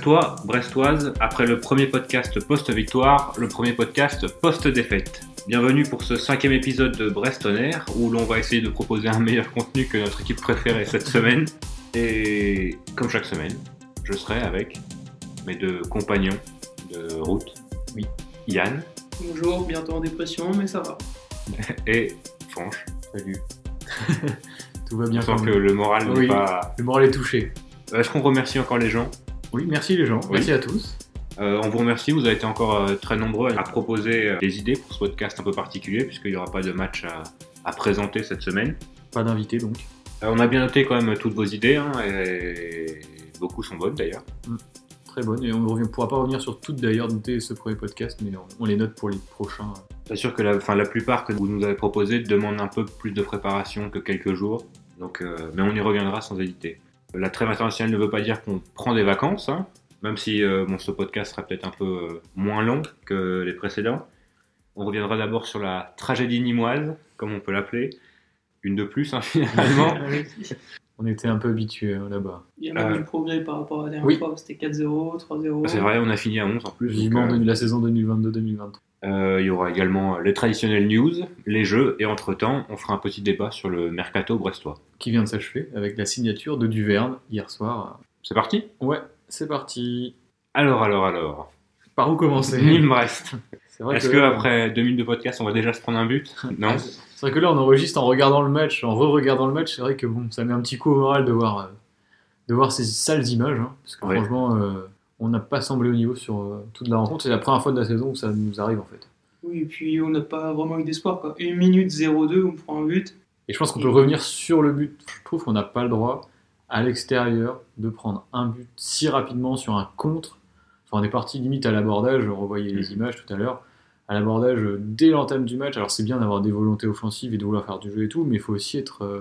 Brestois, Brestoise, après le premier podcast post-victoire, le premier podcast post-défaite. Bienvenue pour ce cinquième épisode de Brest Air, où l'on va essayer de proposer un meilleur contenu que notre équipe préférée cette semaine. Et comme chaque semaine, je serai avec mes deux compagnons de route. Oui. Yann Bonjour, bientôt en dépression, mais ça va. et Franche. Salut. Tout va bien. Je sens que le moral n'est Oui. pas... Le moral est touché. Est-ce qu'on remercie encore les gens? Oui, merci les gens. Oui. Merci à tous. Euh, on vous remercie, vous avez été encore euh, très nombreux à proposer euh, des idées pour ce podcast un peu particulier, puisqu'il n'y aura pas de match à, à présenter cette semaine. Pas d'invité donc. On a bien noté quand même toutes vos idées, hein, et beaucoup sont bonnes d'ailleurs. Très bonne. Et on ne pourra pas revenir sur toutes d'ailleurs dès ce premier podcast, mais on, on les note pour les prochains. C'est sûr que la, plupart que vous nous avez proposées demandent un peu plus de préparation que quelques jours, donc, mais on y reviendra sans hésiter. La trêve internationale ne veut pas dire qu'on prend des vacances, hein, même si euh, bon, ce podcast sera peut-être un peu euh, moins long que les précédents. On reviendra d'abord sur la tragédie nimoise, comme on peut l'appeler. Une de plus, hein, finalement. On était un peu habitués hein, là-bas. Il y a même Euh, du progrès par rapport à la dernière oui. fois, c'était 4-0, 3-0. C'est vrai, on a fini à 11 en plus. donc, Vivement euh, la saison 2022-2023. Euh, il y aura également les traditionnelles news, les jeux, et entre-temps, on fera un petit débat sur le mercato brestois. Qui vient de s'achever avec la signature de Duverne hier soir. C'est parti? Ouais, c'est parti. Alors, alors, alors. Par où commencer? Nîmes-Brest. C'est vrai Est-ce que après deux minutes de podcast, on va déjà se prendre un but? Non? C'est vrai que là, on enregistre en regardant le match, en re-regardant le match. C'est vrai que bon, ça met un petit coup au moral de voir, euh, de voir ces sales images. hein, parce que Ouais. franchement, euh, on n'a pas semblé au niveau sur euh, toute la rencontre. C'est la première fois de la saison où ça nous arrive en fait. Oui, et puis on n'a pas vraiment eu d'espoir. quoi. Une minute 0-2, on prend un but. Et je pense qu'on peut revenir sur le but. Je trouve qu'on n'a pas le droit, à l'extérieur, de prendre un but si rapidement sur un contre. Enfin, on est parti limite à l'abordage, on revoyait les images tout à l'heure. À l'abordage euh, dès l'entame du match. Alors, c'est bien d'avoir des volontés offensives et de vouloir faire du jeu et tout, mais il faut aussi être euh,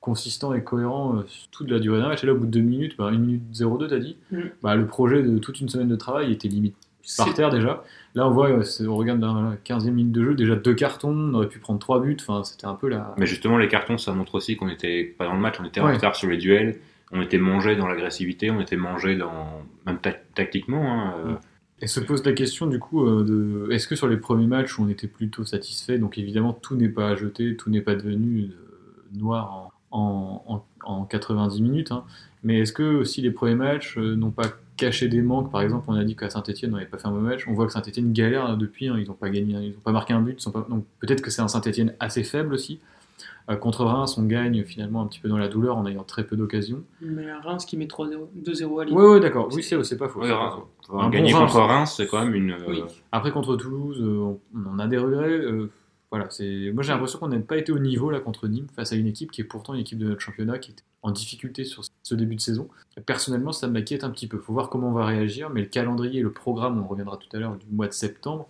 consistant et cohérent euh, sur toute la durée d'un match. Et là, au bout de deux minutes, bah, une minute 02, t'as dit, Mm. bah, le projet de toute une semaine de travail était limite par terre déjà. Là, on voit, euh, on regarde dans la 15e minute de jeu, déjà deux cartons, on aurait pu prendre trois buts. Enfin, c'était un peu la. Mais justement, les cartons, ça montre aussi qu'on était pas dans le match, on était en Ouais. retard sur les duels, on était mangé dans l'agressivité, on était mangé dans. même ta- tactiquement. hein, euh, Mm. Et se pose la question du coup euh, de est-ce que sur les premiers matchs où on était plutôt satisfait, donc évidemment tout n'est pas à jeter, tout n'est pas devenu euh, noir en, en, en, en 90 minutes, hein, mais est-ce que aussi les premiers matchs euh, n'ont pas caché des manques? Par exemple, on a dit qu'à Saint-Etienne on n'avait pas fait un mauvais match, on voit que Saint-Etienne galère depuis, hein, ils n'ont pas gagné, ils n'ont pas marqué un but, donc peut-être que c'est un Saint-Etienne assez faible aussi. Euh, contre Reims, on gagne finalement un petit peu dans la douleur en ayant très peu d'occasions. Mais Reims qui met 3-0, 2-0 à Lille. Ouais, ouais, d'accord, oui, c'est c'est pas faux. ouais, Reims- Un bon contre Reims. C'est quand même une. euh, Oui. Après contre Toulouse, euh, on, en a des regrets. euh, voilà, c'est. Moi j'ai l'impression qu'on n'a pas été au niveau là contre Nîmes face à une équipe qui est pourtant une équipe de notre championnat qui est en difficulté sur ce début de saison. Personnellement, ça m'inquiète un petit peu. Faut voir comment on va réagir, mais le calendrier, le programme, on reviendra tout à l'heure du mois de septembre,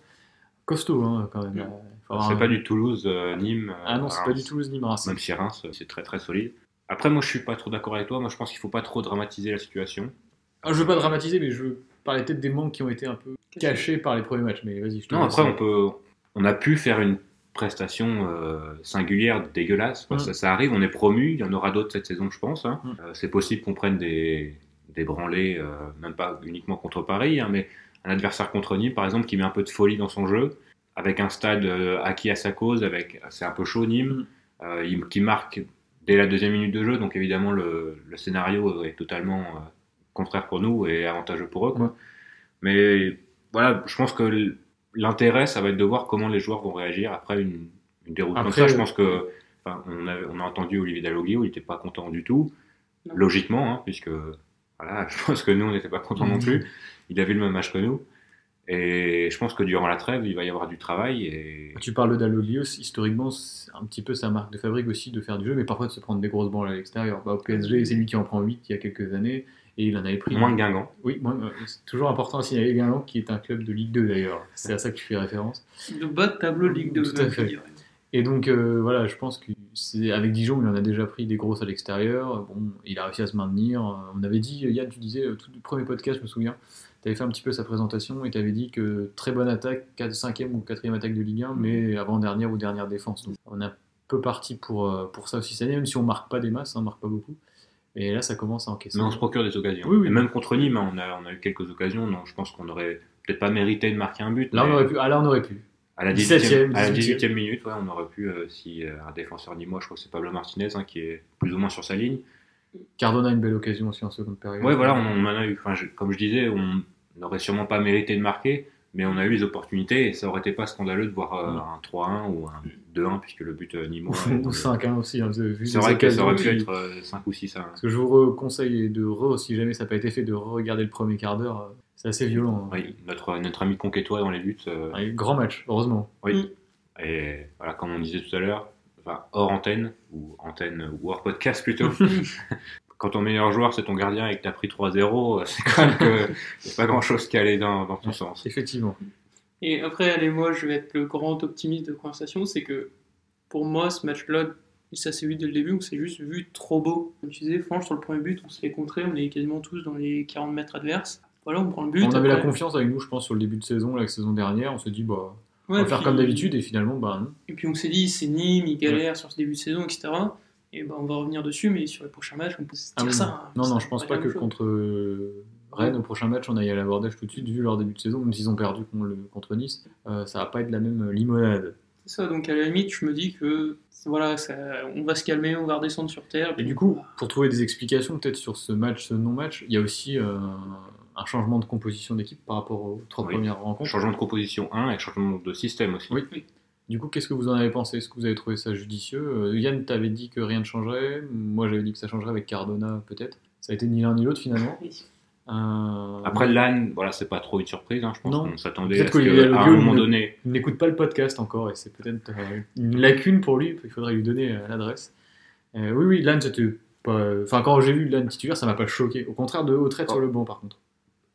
costaud hein, quand même. Avoir C'est un- pas du Toulouse, euh, Nîmes. Ah non, euh, c'est pas du Toulouse Nîmes Reims. Même si Reims, c'est très très solide. Après, moi, je suis pas trop d'accord avec toi. Moi, je pense qu'il faut pas trop dramatiser la situation. Ah, je veux pas dramatiser, mais je veux parler peut-être des manques qui ont été un peu cachés par les premiers matchs. Mais vas-y, je te Non, après, on peut, on a pu faire une prestation euh, singulière, dégueulasse. Mm. Ça, ça arrive, on est promu. Il y en aura d'autres cette saison, je pense. hein. Mm. Euh, c'est possible qu'on prenne des, des branlés, euh, même pas uniquement contre Paris, hein, mais un adversaire contre Nîmes, par exemple, qui met un peu de folie dans son jeu, avec un stade euh, acquis à sa cause, avec c'est un peu chaud Nîmes, Mm. euh, il- qui marque dès la deuxième minute de jeu. Donc évidemment, le, le scénario est totalement euh, contraire pour nous et avantageux pour eux. Quoi. Mm. Mais voilà, je pense que l'intérêt, ça va être de voir comment les joueurs vont réagir après une, une déroute comme Après, ça. Je pense que, on, a, on a entendu Olivier Dalloglio, il n'était pas content du tout, Non. logiquement, hein, puisque voilà, je pense que nous, on n'était pas contents non plus. Il a vu le même match que nous. Et je pense que durant la trêve, il va y avoir du travail. Et... Tu parles de Dalloglio, historiquement, c'est un petit peu sa marque de fabrique aussi de faire du jeu, mais parfois de se prendre des grosses branles à l'extérieur. Bah, au PSG, c'est lui qui en prend 8 il y a quelques années, et il en avait pris. Moins de Guingamp. Oui, moins- euh, c'est toujours important y a Guingamp qui est un club de Ligue 2 d'ailleurs. C'est à ça que tu fais référence. Le bas de tableau de Ligue 2, Tout à fait. Et donc euh, voilà, je pense que c'est avec Dijon, il en a déjà pris des grosses à l'extérieur. Bon, il a réussi à se maintenir. On avait dit, Yann, tu disais, euh, tout le premier podcast, je me souviens, tu avais fait un petit peu sa présentation et tu avais dit que très bonne attaque, 5e ou 4e attaque de Ligue 1, mais avant-dernière ou dernière défense. Donc on est un peu parti pour, euh, pour ça aussi cette année, même si on marque pas des masses, hein, on marque pas beaucoup. Et là, ça commence à encaisser. Mais on se procure des occasions. Oui, oui. Et même contre Nîmes, hein, on a, on a eu quelques occasions. Non, je pense qu'on aurait peut-être pas mérité de marquer un but. Là, on aurait pu. Ah, là, on aurait pu. À la 17e, 18e, à la 18e. 18e minute, ouais, on aurait pu, euh, si euh, un défenseur nîmois, je crois que c'est Pablo Martinez, hein, qui est plus ou moins sur sa ligne. Cardona a une belle occasion aussi en seconde période. Ouais, voilà, on, on en a eu. Enfin, je- comme je disais, on n'aurait sûrement pas mérité de marquer, mais on a eu les opportunités et ça aurait été pas scandaleux de voir euh, Mm. un 3-1 ou un 2-1, puisque le but euh, nîmois. Ou le- 5 hein, aussi. hein, vous avez vu C'est vrai que ça aurait pu être euh, 5 ou 6 1. Parce que je vous conseille de re, si jamais ça n'a pas été fait, de regarder le premier quart d'heure. euh, C'est assez violent. hein. Oui, notre, notre ami Conquetois dans les buts. euh, Ouais, grand match, heureusement. Oui. Et voilà, comme on disait tout à l'heure, enfin, hors antenne, ou antenne, ou hors podcast plutôt, quand ton meilleur joueur c'est ton gardien et que t'as pris 3-0, euh, c'est quand même que a pas grand chose qui allait dans, dans ton sens. Effectivement. Et après, allez, moi, je vais être le grand optimiste de conversation, c'est que pour moi, ce match-là, ça s'est vu dès le début, on s'est juste vu trop beau. Comme tu disais, franchement, sur le premier but, on se fait contrer, on est quasiment tous dans les 40 mètres adverses. Voilà, on prend le but. on avait la après- confiance avec nous, je pense, sur le début de saison, la saison dernière. On s'est dit, bah, on va faire comme d'habitude, et finalement, bah non. Et puis on s'est dit, c'est Nîmes, ils galèrent sur ce début de saison, etc. Et ben on va revenir dessus, mais sur les prochains matchs, on peut se Ah dire ça. hein. non, Ça non, va je pense pas que chose. contre euh, Rennes, au prochain match, on aille à l'abordage tout de suite, vu leur début de saison, même s'ils ont perdu contre, Nice. euh, ça va pas être la même limonade. C'est ça, donc à la limite, je me dis que voilà, ça, on va se calmer, on va redescendre sur terre. Et du coup, pour trouver des explications peut-être sur ce match, ce non-match, il y a aussi euh, un changement de composition d'équipe par rapport aux trois Oui. premières rencontres. Changement de composition 1 et changement de système aussi. Oui. Du coup, qu'est-ce que vous en avez pensé? Est-ce que vous avez trouvé ça judicieux? Euh, Yann, t'avais dit que rien ne changerait. Moi, j'avais dit que ça changerait avec Cardona, peut-être. Ça a été ni l'un ni l'autre finalement. Oui. Euh, Après l'âne, voilà, c'est pas trop une surprise, hein, je pense qu'on s'attendait Peut-être à ce qu'à un moment donné, il n'écoute pas le podcast encore et c'est peut-être euh, une lacune pour lui. Il faudrait lui donner euh, l'adresse. Euh, oui, oui, Lann, c'était pas. Enfin, quand j'ai vu Lann titulaire, ça m'a pas choqué. Au contraire de Autrette Oh. sur le banc, par contre.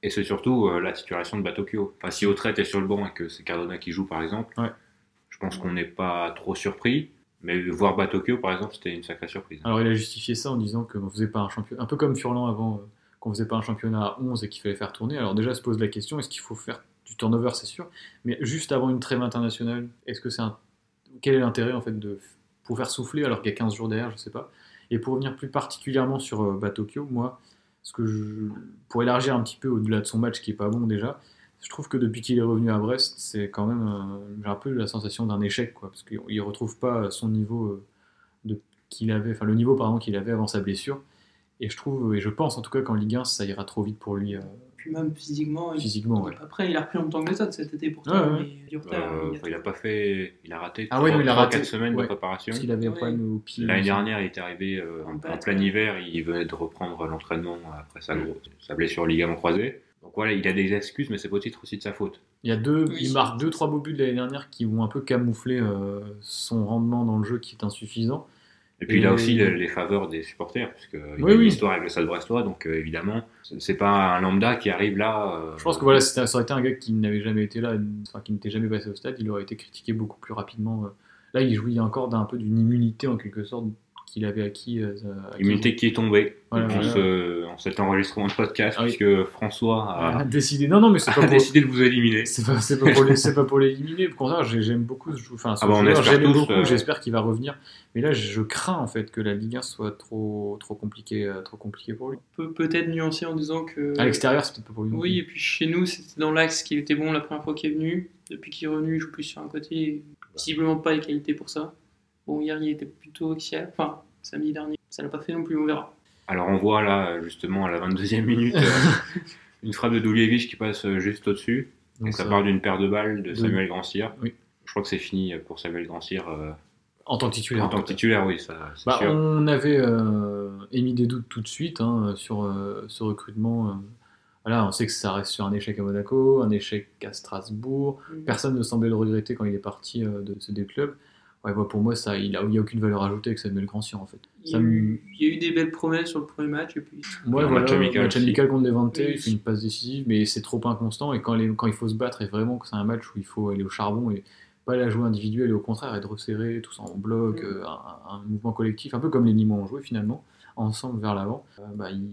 Et c'est surtout euh, la titulation de Batokyo. Enfin, si Autrette est sur le banc et que c'est Cardona qui joue par exemple, Ouais. je pense qu'on n'est pas trop surpris. Mais voir Batokyo par exemple, c'était une sacrée surprise. Alors il a justifié ça en disant qu'on faisait pas un championnat, un peu comme Furlan avant, euh, qu'on faisait pas un championnat à 11 et qu'il fallait faire tourner. Alors déjà se pose la question, est-ce qu'il faut faire du turnover, c'est sûr, mais juste avant une trêve internationale, est-ce que c'est un... Quel est l'intérêt en fait de pour faire souffler alors qu'il y a 15 jours derrière, je sais pas. Et pour revenir plus particulièrement sur euh, bah, Tokyo, moi, pour élargir un petit peu au-delà de son match qui est pas bon déjà, je trouve que depuis qu'il est revenu à Brest, c'est quand même euh, j'ai un peu la sensation d'un échec, quoi, parce qu'il retrouve pas son niveau euh, qu'il avait, enfin le niveau qu'il avait avant sa blessure. Et je trouve, et je pense en tout cas qu'en Ligue 1, ça ira trop vite pour lui euh, Puis même physiquement, il- physiquement. Ouais. après, il a repris longtemps que ça de cet été pourtant. Ouais, ouais. mais du retard, Euh, il a- il a pas fait, il a raté Ah ouais, non, il a raté. quatre semaines Ouais. de préparation. Parce qu'il avait un Ouais. problème au pied. L'année dernière, il était arrivé euh, en, En en plein hiver, il venait de reprendre l'entraînement après sa, gros- sa blessure au ligament croisé. Donc voilà, il a des excuses, mais c'est peut-être aussi de sa faute. Il y a deux, Oui. il marque deux, trois beaux buts de l'année dernière qui vont un peu camoufler euh, son rendement dans le jeu qui est insuffisant. Et puis il a Et- aussi les, les faveurs des supporters, puisque il Oui, a une oui. histoire avec le Stade Brestois, donc euh, évidemment, c'est pas un lambda qui arrive là. euh, Je pense que voilà, ça aurait été un gars qui n'avait jamais été là, enfin qui n'était jamais passé au stade, il aurait été critiqué beaucoup plus rapidement. euh. Là, il jouit encore d'un peu d'une immunité en quelque sorte qu'il avait acquis. euh, acquis- Immunité qui est tombée Voilà, en, voilà. ce- en cet enregistrement de podcast, Ah oui. puisque François a, a décidé. Non, non, mais c'est pas pour. décidé de vous éliminer. C'est pas, c'est pas pour les- c'est pas pour l'éliminer. Au contraire, j'ai- j'aime beaucoup ce jou- Enfin, ce Ah bah, j'aime tous, beaucoup. euh, J'espère qu'il va revenir. Mais là, je crains en fait que la Ligue 1 soit trop, trop compliqué, trop compliqué pour lui. On peut peut-être nuancer en disant que. À l'extérieur, c'est peut-être pas pour lui. Oui, et puis chez nous, c'était dans l'axe qu'il était bon la première fois qu'il est venu. Depuis qu'il est revenu, il joue plus sur un côté. Visiblement pas les qualités pour ça. Bon, hier, il était plutôt axial. Enfin, samedi dernier. Ça l'a pas fait non plus, on verra. Alors on voit là, justement, à la 22e minute, euh, une frappe de Dulievich qui passe euh, juste au-dessus. Donc, ça ça- part d'une paire de balles de Samuel Grandcir. Oui. Je crois que c'est fini pour Samuel Grandcir. euh, en tant que titulaire. en tant que titulaire, oui, ça, c'est Bah, sûr. on avait euh, émis des doutes tout de suite hein, sur euh, ce recrutement. euh. Voilà, on sait que ça reste sur un échec à Monaco, un échec à Strasbourg. Personne ne semblait le regretter quand il est parti euh, de ces deux clubs. Ouais, bah, pour moi, ça, il n'y a, il y a aucune valeur ajoutée avec Samuel Grandcir en fait. Il y, Ça a eu, il y a eu des belles promesses sur le premier match. Et puis, Moi, Et un voilà, match amical match aussi. amical contre Levante, Oui. il fait une passe décisive, mais c'est trop inconstant. Et quand, les- quand il faut se battre, et vraiment que c'est un match où il faut aller au charbon et pas la jouer individuelle, et au contraire être resserré, tout ça en bloc, euh, un, un mouvement collectif, un peu comme les Nîmois ont joué finalement, ensemble vers l'avant, euh, bah, il,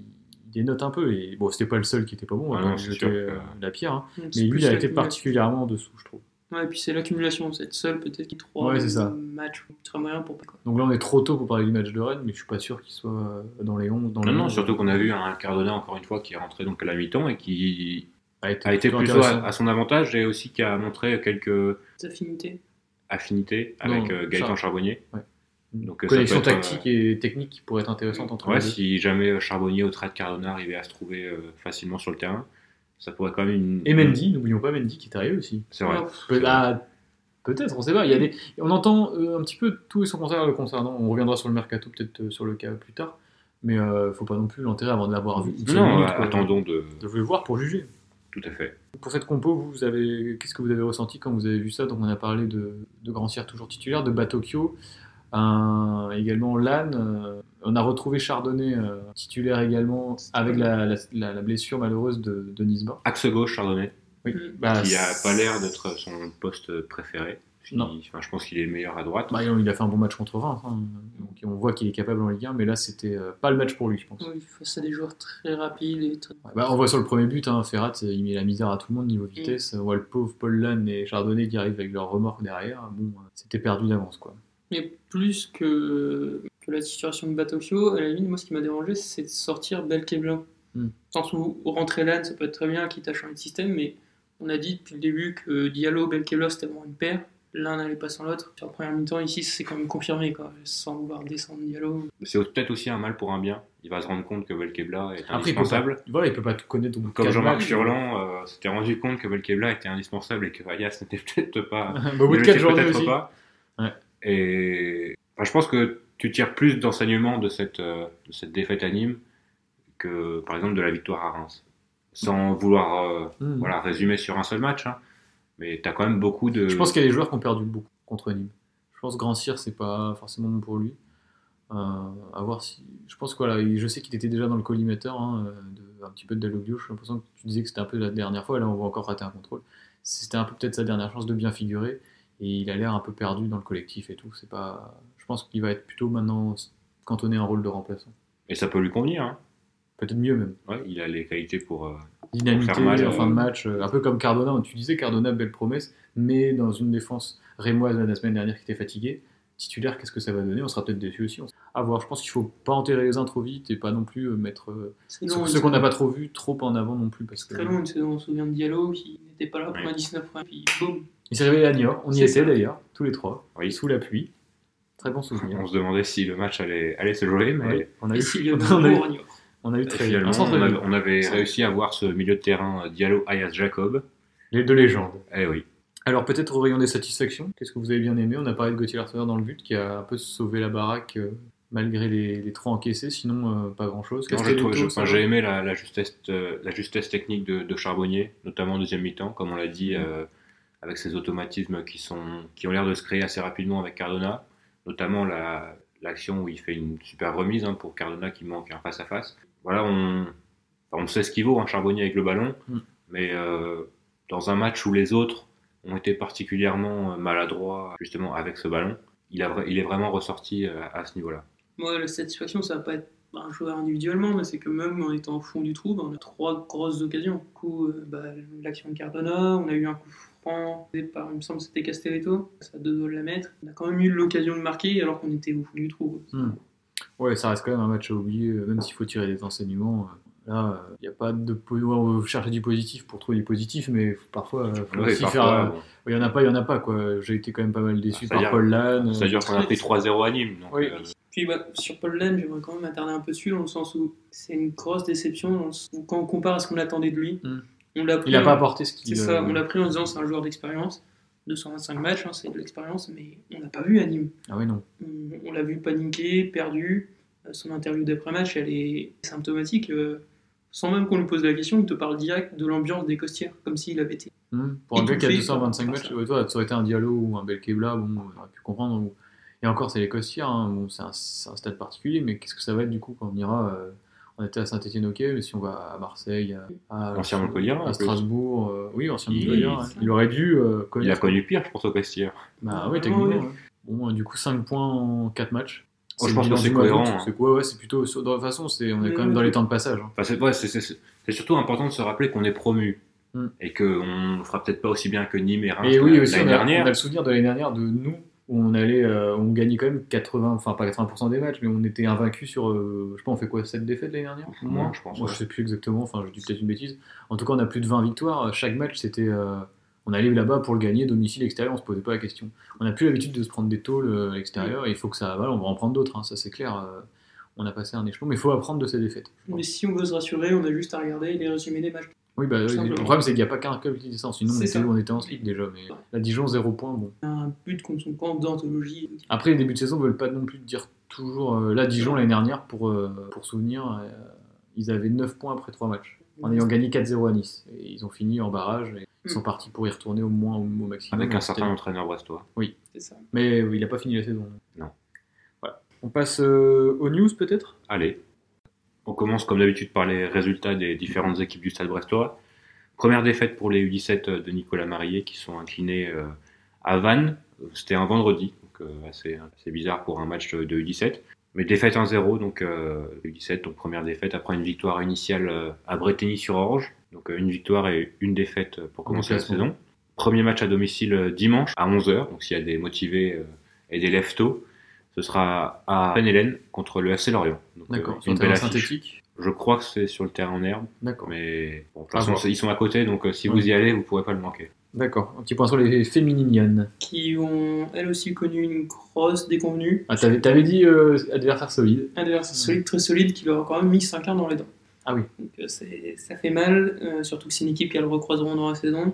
il dénote un peu. Et bon, c'était pas le seul qui était pas bon, Ah pas non, jeter euh, la pierre, hein. mais lui, il a été particulièrement en dessous, je trouve. Ouais, et puis c'est l'accumulation, c'est être seul peut-être qui trois Ouais, c'est ça. matchs très moyen pour pas quoi. Donc là, on est trop tôt pour parler du match de Rennes, mais je suis pas sûr qu'il soit euh, dans les 11. Dans Non, les non, 11. surtout qu'on a vu un Cardona, encore une fois, qui est rentré donc à la mi-temps et qui a été, a été plutôt à, à son avantage et aussi qui a montré quelques Des affinités. affinités avec Non, euh, Gaëtan ça- Charbonnier. Ouais. Donc, euh, Connexion tactique et technique qui pourrait être intéressante entre Ouais, les deux. si jamais Charbonnier au trait de Cardona arrivait à se trouver euh, facilement sur le terrain, ça pourrait quand même une. Et Mendy, n'oublions pas Mendy qui est arrivé aussi. C'est vrai. Ah, Peut-être, on sait pas. Il y a des... On entend euh, un petit peu tout et son contraire le concernant. On reviendra sur le mercato, peut-être euh, sur le cas plus tard. Mais euh, faut pas non plus l'enterrer avant de l'avoir vu. Non, minute, euh, quoi. attendons de. De le voir pour juger. Tout à fait. Pour cette compo, vous avez, qu'est-ce que vous avez ressenti quand vous avez vu ça? Donc on a parlé de, de Grand Cyr toujours titulaire, de Batokyo, un- également Lannes. euh, on a retrouvé Chardonnay euh, titulaire également avec la, la- la- la blessure malheureuse de, de Nisba. Axe gauche, Chardonnay, Oui. Mm. Bah, qui a c'est- pas l'air d'être son poste préféré. Il- Non. Enfin, je pense qu'il est le meilleur à droite. Bah, il a fait un bon match contre Reims. hein. Donc on voit qu'il est capable en Ligue 1, mais là c'était euh, pas le match pour lui, je pense. Oui, face à des joueurs très rapides et très... Ouais, bah, on voit sur le premier but, hein, Ferrat, euh, il met la misère à tout le monde niveau vitesse. On voit le pauvre Paul Lannes et Chardonnay qui arrivent avec leur remorque derrière. Bon, c'était perdu d'avance, quoi. Mais plus que, que la situation de Batokyo, à la limite, moi ce qui m'a dérangé, c'est de sortir Belkebla. Hmm. Dans le sens où rentrer LAN, ça peut être très bien, quitte à changer de système, mais on a dit depuis le début que Diallo, Belkebla, c'était vraiment une paire. L'un n'allait pas sans l'autre. Sur la première mi-temps, ici, c'est quand même confirmé, quoi, sans vouloir descendre Diallo. C'est peut-être aussi un mal pour un bien. Il va se rendre compte que Belkebla est Après, il peut, pas, indispensable. voilà, il peut pas tout connaître. de Comme Jean-Marc. Furlan euh, s'était rendu compte que Belkebla était indispensable et que Ayas n'était peut-être pas. Bah, au bout de ne 4 l'était journées peut-être aussi. pas. Ouais. Et enfin, je pense que tu tires plus d'enseignements de cette, euh, de cette défaite à Nîmes que par exemple de la victoire à Reims. Sans vouloir euh, Hmm. voilà, résumer sur un seul match, hein. mais tu as quand même beaucoup de. Je pense qu'il y a des joueurs qui ont perdu beaucoup contre Nîmes. Je pense que Grand Cyr, c'est pas forcément bon pour lui. Euh, à voir si. Je pense que voilà, il- je sais qu'il était déjà dans le collimateur, hein, euh, de, un petit peu de Dalloglio. J'ai l'impression que tu disais que c'était un peu la dernière fois. Là, on va encore rater un contrôle. C'était un peu peut-être sa dernière chance de bien figurer. Et il a l'air un peu perdu dans le collectif et tout. C'est pas. Je pense qu'il va être plutôt maintenant cantonné un rôle de remplaçant. Et ça peut lui convenir. hein. Peut-être mieux même. Ouais, il a les qualités pour. euh, Dynamité Faire mal, en fin euh, de match, euh, un peu comme Cardona. Tu disais Cardona, belle promesse, mais dans une défense rémoise la semaine dernière qui était fatiguée, titulaire, qu'est-ce que ça va donner? On sera peut-être déçu aussi. À voir. Je pense qu'il faut pas enterrer les uns trop vite et pas non plus euh, mettre euh, ceux long, ceux une qu'on n'a pas trop vu trop en avant non plus parce que Très long, une saison. On se souvient de Diallo qui n'était pas là pour Ouais. la 19 points, puis boum. Il s'est réveillé à Niort. On y était d'ailleurs, tous les trois, Oui. sous la pluie. Très bon souvenir. On se demandait si le match allait, allait se jouer, mais Ouais, on a eu, on a eu, Bourg, on a eu Et très finalement, on, avait, on réussi à voir ce milieu de terrain euh, Diallo Ayas Jacob. les deux légendes. Eh oui. Alors peut-être au rayon des satisfactions, qu'est-ce que vous avez bien aimé? On a parlé de Gauthier Larseneur dans le but qui a un peu sauvé la baraque euh, malgré les, les trois encaissés, sinon euh, pas grand-chose. J'ai aimé la, la justesse, euh, la justesse technique de, de Charbonnier, notamment en deuxième mi-temps, comme on l'a dit, euh, avec ses automatismes qui, sont, qui ont l'air de se créer assez rapidement avec Cardona, notamment la- l'action où il fait une super remise hein, pour Cardona qui manque un face-à-face. Voilà, on, on sait ce qu'il vaut, hein, Charbonnier avec le ballon, Mm. mais euh, dans un match où les autres ont été particulièrement euh, maladroits justement avec ce ballon, il, a, il est vraiment ressorti euh, à ce niveau-là. Moi, la satisfaction, ça va pas être un joueur individuellement, mais c'est que même en étant au fond du trou, bah, on a trois grosses occasions. Du coup, euh, bah, l'action de Cardona, on a eu un coup par, il me semble, que c'était Castelletto, ça a deux doigts de la mettre. On a quand même eu l'occasion de marquer alors qu'on était au fond du trou. Hmm. Ouais, ça reste quand même un match à oublier, euh, même s'il faut tirer des enseignements. euh, Là, il n'y a pas de. On veut chercher du positif pour trouver du positif, mais parfois, euh, faut Ouais, aussi parfois, faire. euh, Il y en a pas, il y en a pas, quoi. J'ai été quand même pas mal déçu Ah, par Paul Lannes. C'est-à-dire qu'on a pris 3-0 à Nîmes. donc, Oui. euh, Puis bah, sur Paul Lane, j'aimerais quand même m'attarder un peu dessus, dans le sens où c'est une grosse déception, quand on compare à ce qu'on attendait de lui, Hmm. On l'a pris Il n'a en- pas apporté ce qu'il. C'est ça, on l'a pris en disant c'est un joueur d'expérience, 225 matchs, hein, c'est de l'expérience, mais on l'a pas vu à Nîmes. Ah oui, non. On, on l'a vu paniquer, perdu. Euh, Son interview d'après-match, elle est symptomatique. euh, sans même qu'on lui pose la question, il te parle direct de l'ambiance des costières, comme s'il avait été. Hmm. Pour un gars qui a Étouffé 225 par matchs, ça. ouais, toi, ça aurait été un Diallo ou un Belkebla, bon, on aurait pu comprendre. ou- Et encore, c'est les Costières, hein, bon, c'est un, c'est un stade particulier, mais qu'est-ce que ça va être du coup quand on ira euh, On était à Saint-Etienne, ok, mais si on va à Marseille, à, à- Ancien à plus. Strasbourg, euh, oui, ancien Il- Montpellier, hein. il aurait dû euh, Il connaître. a connu pire, je pense, au Castière. Bah Ouais, oui, techniquement. ouais. ouais. Bon, euh, du coup, 5 points en 4 matchs. Oh, je pense que c'est cohérent, hein. C'est quoi Ouais, c'est plutôt. De toute façon, c'est, on est quand même Ouais. dans les temps de passage. hein. Enfin, c'est ouais, surtout important de se rappeler qu'on est promu. Mm. et qu'on fera peut-être pas aussi bien que Nîmes et Reims l'année dernière. on a le souvenir de l'année dernière de nous, où on allait, euh, on gagnait quand même 80, enfin pas 80% des matchs, mais on était invaincus sur, euh, je sais pas, on fait quoi, 7 défaites l'année dernière? Au Moins, je pense, Moi, ouais. je sais plus exactement, enfin, je dis peut-être une bêtise. En tout cas, on a plus de 20 victoires. Chaque match, c'était. euh, on allait là-bas pour le gagner, domicile, extérieur, on se posait pas la question. On n'a plus l'habitude de se prendre des tôles à l'extérieur, et il faut que ça. Voilà, on va en prendre d'autres, hein, ça c'est clair. euh, on a passé un échelon, mais il faut apprendre de ces défaites. Mais si on veut se rassurer, on a juste à regarder les résumés des matchs. Oui, bah, oui, le problème, c'est qu'il n'y a pas qu'un club qui descend. Sinon, on était, ça. on était en slip déjà. Mais la Dijon, 0 points, bon. Un but contre son camp d'anthologie. Après, les débuts de saison ne veulent pas non plus dire toujours. euh, là, Dijon, l'année dernière, pour, euh, pour souvenir, euh, ils avaient 9 points après 3 matchs, en ayant gagné 4-0 à Nice. Et ils ont fini en barrage, et ils sont partis pour y retourner au moins au, au maximum. avec un certain entraîneur brestois. C'est ça. Mais euh, il n'a pas fini la saison. Non. Voilà. On passe euh, aux news, peut-être? Allez. On commence comme d'habitude par les résultats des différentes équipes du Stade Brestois. Première défaite pour les U17 de Nicolas Marié qui sont inclinés euh, à Vannes. C'était un vendredi, donc euh, assez, assez bizarre pour un match de U17. Mais défaite 1-0, donc euh, U17, donc première défaite après une victoire initiale euh, à Bretigny-sur-Orge. Donc euh, une victoire et une défaite pour commencer la saison. Premier match à domicile euh, dimanche à 11h, donc s'il y a des motivés euh, et des leftos, ce sera à Penn-Hélène contre le FC Lorient. Euh, D'accord. ils Sur le une belle terrain affiche. synthétique Je crois que c'est sur le terrain en herbe, D'accord. mais bon, de toute façon, ils sont à côté, donc euh, si Ouais. vous y allez, vous pourrez pas le manquer. D'accord. Un petit point sur les féminines. Qui ont elles aussi connu une grosse déconvenue. Ah, t'avais, t'avais dit euh, adversaire solide. Un adversaire solide, très solide, qui leur a quand même mis 5-1 dans les dents. Ah oui. Donc euh, c'est- ça fait mal, euh, surtout que c'est une équipe qu'elles recroiseront dans la saison.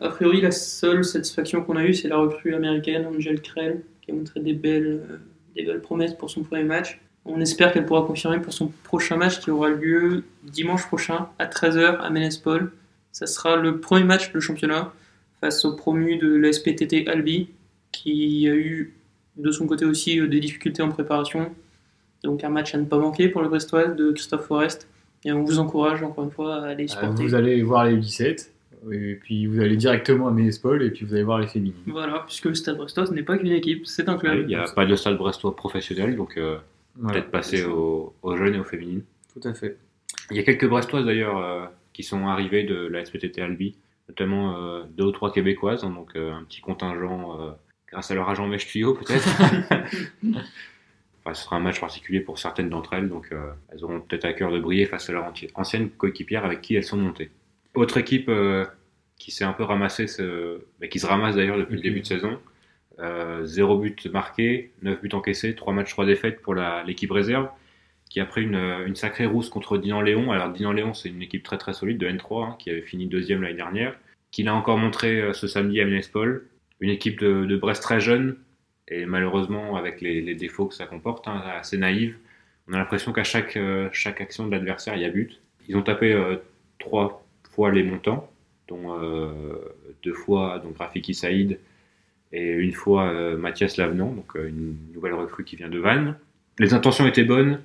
A priori, la seule satisfaction qu'on a eue, c'est la recrue américaine, Angel Krell, qui a montré des belles, euh, des belles promesses pour son premier match. On espère qu'elle pourra confirmer pour son prochain match qui aura lieu dimanche prochain à 13h à Ménespol. Ça sera le premier match de championnat face au promu de la SPTT Albi, qui a eu de son côté aussi euh, des difficultés en préparation. Donc un match à ne pas manquer pour le Brestois de Christophe Forest. Et on vous encourage encore une fois à aller Euh, supporter. vous allez voir les 17, et puis vous allez directement à Ménespol, et puis vous allez voir les féminines. Voilà, puisque le Stade Brestois ce n'est pas qu'une équipe, c'est un club. Il n'y a pas de stade brestois professionnel, donc euh, Voilà. peut-être passer aux, aux jeunes et aux féminines. Tout à fait. Il y a quelques brestoises d'ailleurs euh, qui sont arrivées de la SPTT Albi, notamment euh, deux ou trois québécoises, hein, donc euh, un petit contingent euh, grâce à leur agent mèche tuyau peut-être. Enfin, ce sera un match particulier pour certaines d'entre elles, donc euh, elles auront peut-être à cœur de briller face à leur ancienne coéquipière avec qui elles sont montées. Autre équipe euh, qui s'est un peu ramassée, ce- mais qui se ramasse d'ailleurs depuis le début de saison. Euh, zéro but marqué, 9 buts encaissés, 3 matchs, 3 défaites pour l'équipe réserve, qui a pris une, une sacrée rousse contre Dinan-Léon. Alors Dinan-Léon, c'est une équipe très très solide de N3, hein, qui avait fini deuxième l'année dernière, qui l'a encore montré euh, ce samedi à Ménespol. Une équipe de, de Brest très jeune, et malheureusement avec les, les défauts que ça comporte, hein, assez naïve. On a l'impression qu'à chaque, euh, chaque action de l'adversaire, il y a but. Ils ont tapé euh, trois fois les montants, dont euh, deux fois donc Rafiki Saïd et une fois euh, Mathias Lavenant, donc euh, une nouvelle recrue qui vient de Vannes. Les intentions étaient bonnes,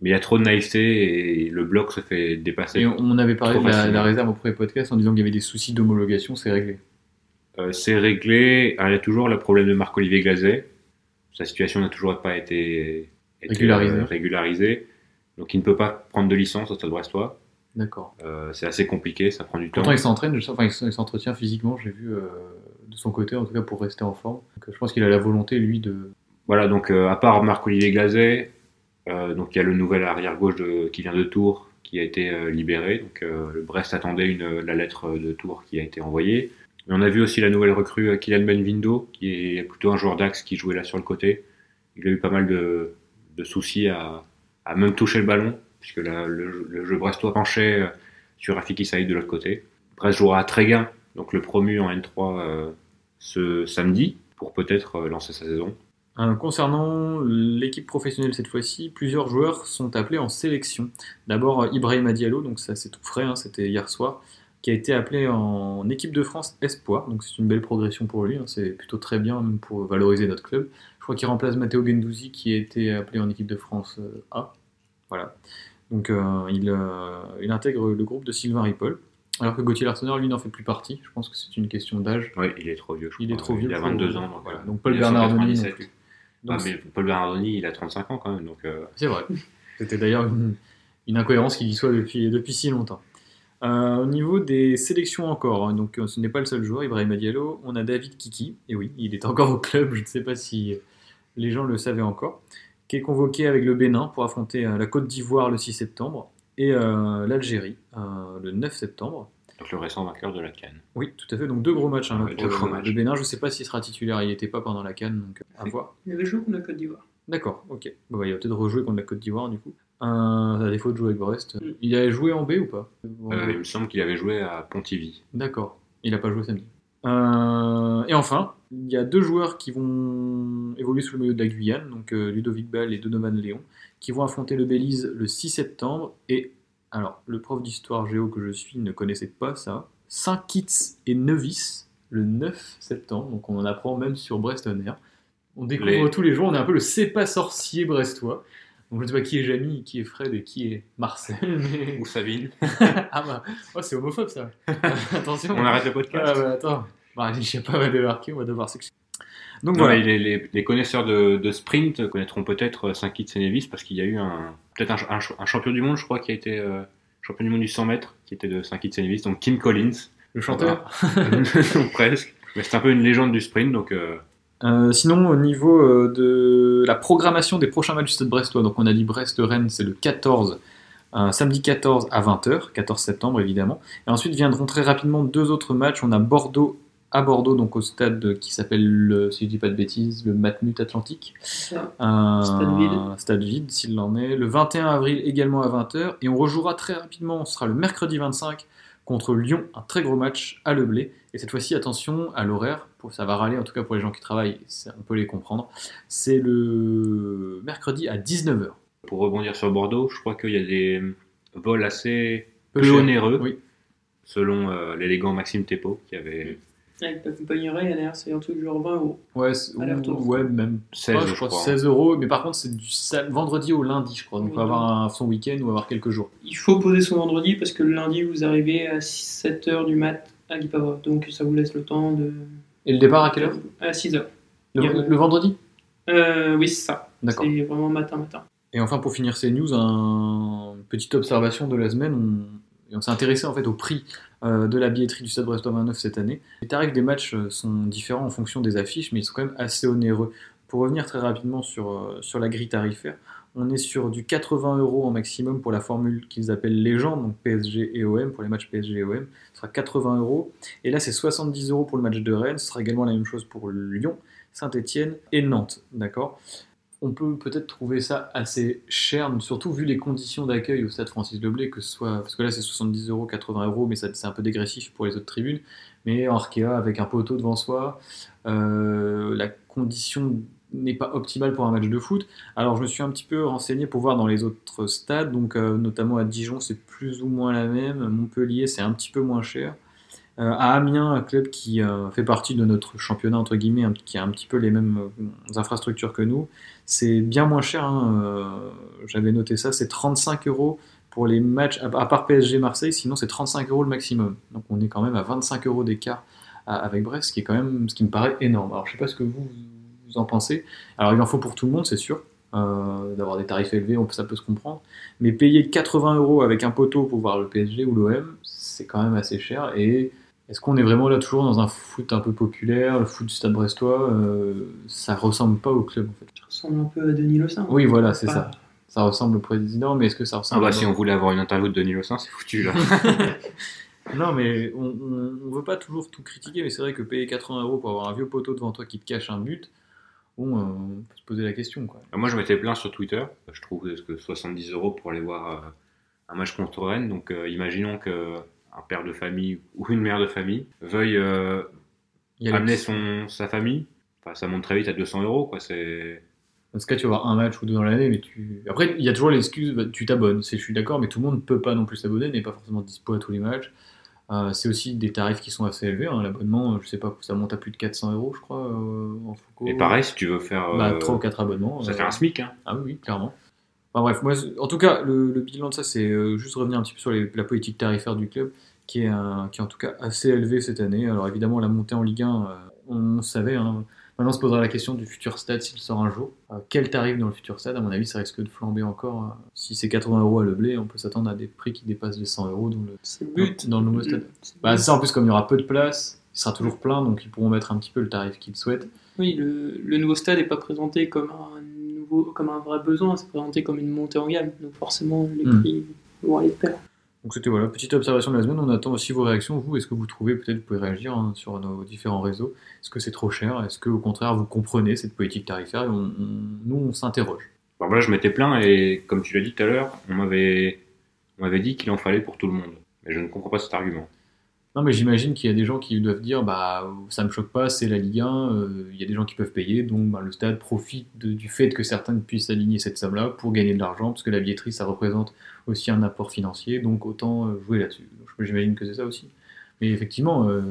mais il y a trop de naïveté et le bloc se fait dépasser. Et on, avait parlé de la, réserve au premier podcast en disant qu'il y avait des soucis d'homologation, c'est réglé. Euh, c'est réglé. Alors, il y a toujours le problème de Marc-Olivier Glazet. Sa situation n'a toujours pas été, été, Régularisée. euh, régularisée. Donc il ne peut pas prendre de licence au Stade Brestois. D'accord. Euh, c'est assez compliqué, ça prend du temps. Pourtant, il s'entraîne, enfin, il s'entretient physiquement, j'ai vu euh, de son côté, en tout cas pour rester en forme. Donc, je pense qu'il a la volonté, lui, de. Voilà, donc euh, à part Marc-Olivier Glazet, donc il y a le nouvel arrière-gauche qui vient de Tours qui a été libéré. Donc le Brest attendait une, la lettre de Tours qui a été envoyée. Mais on a vu aussi la nouvelle recrue Kylian Benvindo, qui est plutôt un joueur d'axe qui jouait là sur le côté. Il a eu pas mal de, de soucis à, à même toucher le ballon, puisque la- le, jeu- le jeu brestois penchait sur Rafiki Saïd de l'autre côté. Brest jouera à Tréguin, donc le promu en N3 euh, ce samedi, pour peut-être euh, lancer sa saison. Euh, concernant l'équipe professionnelle cette fois-ci, plusieurs joueurs sont appelés en sélection. D'abord Ibrahima Diallo, donc ça c'est tout frais, hein, c'était hier soir, qui a été appelé en équipe de France Espoir, donc c'est une belle progression pour lui, hein, c'est plutôt très bien même pour valoriser notre club. Je crois qu'il remplace Matteo Gendouzi qui a été appelé en équipe de France A. Voilà. Donc euh, il, euh, il intègre le groupe de Sylvain Ripoll, alors que Gauthier Larsonneur, lui, n'en fait plus partie. Je pense que c'est une question d'âge. Oui, il est trop vieux, je Il est crois. trop vieux. Il a pour- 22 ans. Donc, voilà. euh, Donc Paul Bernardoni non 1997. plus. Ah, Donc, mais Paul Bernardoni, il a 35 ans quand même. Donc, euh, C'est vrai. C'était d'ailleurs une, une incohérence qu'il y soit depuis, depuis si longtemps. Euh, au niveau des sélections encore, hein, donc ce n'est pas le seul joueur, Ibrahim Diallo, on a David Kiki, et oui, il est encore au club, je ne sais pas si les gens le savaient encore, qui est convoqué avec le Bénin pour affronter euh, la Côte d'Ivoire le 6 septembre et euh, l'Algérie euh, le 9 septembre. Donc le récent vainqueur de la Cannes. Oui, tout à fait, donc deux gros matchs. hein, Ouais, le, gros matchs. le Bénin, je ne sais pas s'il sera titulaire, il n'était pas pendant la Cannes, donc à voir. Il avait joué contre la Côte d'Ivoire. D'accord, ok. Bon, bah, il va peut-être rejouer contre la Côte d'Ivoire du coup. Euh, à défaut de jouer avec Brest. Mm. Il a joué en B ou pas? Euh, il me semble qu'il avait joué à Pontivy. D'accord, il n'a pas joué samedi. Euh, et enfin, il y a deux joueurs qui vont évoluer sous le maillot de la Guyane, donc euh, Ludovic Ball et Donovan Léon, qui vont affronter le Belize le 6 septembre. Et alors, le prof d'histoire géo que je suis ne connaissait pas ça. Saint-Kitts et Nevis le 9 septembre, donc on en apprend même sur Brest on découvre Les- tous les jours, on est un peu le c'est pas sorcier brestois. Donc je ne sais pas qui est Jamy, qui est Fred et qui est Marcel, mais... Ou Savine. ah bah, oh, c'est homophobe ça. Attention. On arrête le Ah podcast. bah attends, bah, je sais pas, on va débarquer, on va devoir s'excuser. Donc voilà, les, les- les connaisseurs de, de sprint connaîtront peut-être Saint-Kitts et Nevis parce qu'il y a eu un peut-être un, un ch- un champion du monde, je crois, qui a été euh, champion du monde du 100 mètres, qui était de Saint-Kitts et Nevis, donc Kim Collins, le chanteur. Donc, presque. Mais c'est un peu une légende du sprint, donc euh, Euh, sinon, au niveau euh, de la programmation des prochains matchs du Stade Brestois, donc on a dit Brest-Rennes, c'est le 14, euh, samedi 14 à 20h, 14 septembre évidemment. Et ensuite viendront très rapidement deux autres matchs. On a Bordeaux à Bordeaux, donc au stade qui s'appelle, le- si je dis pas de bêtises, le Matmut Atlantique. Euh, Stade vide. Stade vide, s'il en est. Le 21 avril également à 20h. Et on rejouera très rapidement, ce sera le mercredi 25 contre Lyon, un très gros match à Le Blé. Et cette fois-ci, attention à l'horaire, ça va râler en tout cas pour les gens qui travaillent, on peut les comprendre. C'est le mercredi à 19h. pour rebondir sur Bordeaux, je crois qu'il y a des vols assez Peu onéreux, Oui. selon euh, l'élégant Maxime Thépeau, qui avait Avec la compagnie Ryanair, c'est un truc genre 20 euros. Ouais, ouais, même 16, pas, je, je crois, crois. 16 euros. Mais par contre, c'est du vendredi au lundi, je crois. Donc, Oui, on va avoir un, son week-end ou avoir quelques jours. Il faut poser son vendredi parce que le lundi, vous arrivez à 7h du mat à. Donc ça vous laisse le temps de. Et le départ à quelle heure? À 6h. le, a- vendredi? Euh, oui, c'est ça. D'accord. C'est vraiment matin-matin. Et enfin, pour finir ces news, un... une petite observation de la semaine. On, on s'est intéressé en fait au prix euh, de la billetterie du Stade Brestois 29 cette année. Les tarifs des matchs euh, sont différents en fonction des affiches, mais ils sont quand même assez onéreux. Pour revenir très rapidement sur, euh, sur la grille tarifaire, on est sur du 80 euros en maximum pour la formule qu'ils appellent légende, donc PSG et OM, pour les matchs PSG et OM, ce sera 80 euros. Et là, c'est 70 euros pour le match de Rennes, ce sera également la même chose pour Lyon, Saint-Etienne et Nantes, d'accord? On peut peut-être trouver ça assez cher, surtout vu les conditions d'accueil au stade Francis Leblé, que ce soit, parce que là c'est 70 euros, 80 euros, mais c'est un peu dégressif pour les autres tribunes, mais en Arkea avec un poteau devant soi, euh, la condition n'est pas optimale pour un match de foot. Alors je me suis un petit peu renseigné pour voir dans les autres stades, donc euh, notamment à Dijon c'est plus ou moins la même, Montpellier c'est un petit peu moins cher. Euh, à Amiens, un club qui euh, fait partie de notre championnat, entre guillemets, qui a un petit peu les mêmes infrastructures que nous, c'est bien moins cher. hein, J'avais noté ça, c'est 35 euros pour les matchs, à part PSG Marseille, sinon c'est 35 euros le maximum. Donc on est quand même à 25 euros d'écart avec Brest, ce qui est quand même, ce qui me paraît énorme. Alors je sais pas ce que vous en pensez. Alors il en faut pour tout le monde, c'est sûr. euh, d'avoir des tarifs élevés, on ça peut se comprendre. Mais payer 80 euros avec un poteau pour voir le PSG ou l'OM, c'est quand même assez cher. Et est-ce qu'on est vraiment là toujours dans un foot un peu populaire, le foot du stade brestois euh, Ça ressemble pas au club en fait. Ça ressemble un peu à Denis Le Saint. Oui, voilà, c'est Pas- ça. Ça ressemble au président, mais est-ce que ça Ah ressemble bah à- si on voulait avoir une interview de Denis Lossin, c'est foutu là. Non, mais on, on veut pas toujours tout critiquer, mais c'est vrai que payer 80 euros pour avoir un vieux poteau devant toi qui te cache un but, bon, on peut se poser la question quoi. Moi je m'étais plaint sur Twitter, je trouve que 70 euros pour aller voir euh, un match contre Rennes, donc euh, imaginons que un père de famille ou une mère de famille veuille euh, amener son, sa famille, enfin, ça monte très vite à 200 euros quoi, c'est... Dans ce cas, tu vas avoir un match ou deux dans l'année, mais tu. Après, il y a toujours l'excuse, bah, tu t'abonnes. C'est, je suis d'accord, mais tout le monde ne peut pas non plus s'abonner, n'est pas forcément dispo à tous les matchs. Euh, c'est aussi des tarifs qui sont assez élevés. hein. L'abonnement, euh, je sais pas, ça monte à plus de 400 euros, je crois, euh, en Foucault. Et pareil si tu veux faire... Bah, euh, 3 ou 4 abonnements. ça euh, fait un SMIC hein. Ah oui, clairement. Enfin bref, moi, en tout cas, le, le bilan de ça, c'est euh, juste revenir un petit peu sur les- la politique tarifaire du club, qui est, un- qui est en tout cas assez élevée cette année. Alors évidemment, la montée en Ligue 1, euh, on savait, hein, Maintenant, on se posera la question du futur stade s'il sort un jour. Euh, quel tarif dans le futur stade? À mon avis, ça risque de flamber encore. euh, si c'est 80 euros à le blé, on peut s'attendre à des prix qui dépassent les 100 euros dans le, C'est le but. dans le nouveau stade. Bah, ça, en plus, comme il y aura peu de place, il sera toujours plein, donc ils pourront mettre un petit peu le tarif qu'ils souhaitent. Oui, le, le nouveau stade n'est pas présenté comme un, nouveau, comme un vrai besoin, c'est présenté comme une montée en gamme. Donc forcément, les Hmm. prix vont aller de pair. Donc c'était voilà, petite observation de la semaine. On attend aussi vos réactions. Vous, est-ce que vous trouvez, peut-être vous pouvez réagir hein, sur nos différents réseaux, est-ce que c'est trop cher? Est-ce que au contraire vous comprenez cette politique tarifaire on- Nous, on s'interroge? Alors voilà, je m'étais plaint et comme tu l'as dit tout à l'heure, on m'avait dit qu'il en fallait pour tout le monde. Mais je ne comprends pas cet argument. Non, mais j'imagine qu'il y a des gens qui doivent dire bah ça me choque pas, c'est la Ligue 1, euh, il y a des gens qui peuvent payer, donc bah, le stade profite de- du fait que certains puissent aligner cette somme-là pour gagner de l'argent, parce que la billetterie ça représente aussi un apport financier, donc autant euh, jouer là-dessus. J'imagine que c'est ça aussi. Mais effectivement, euh,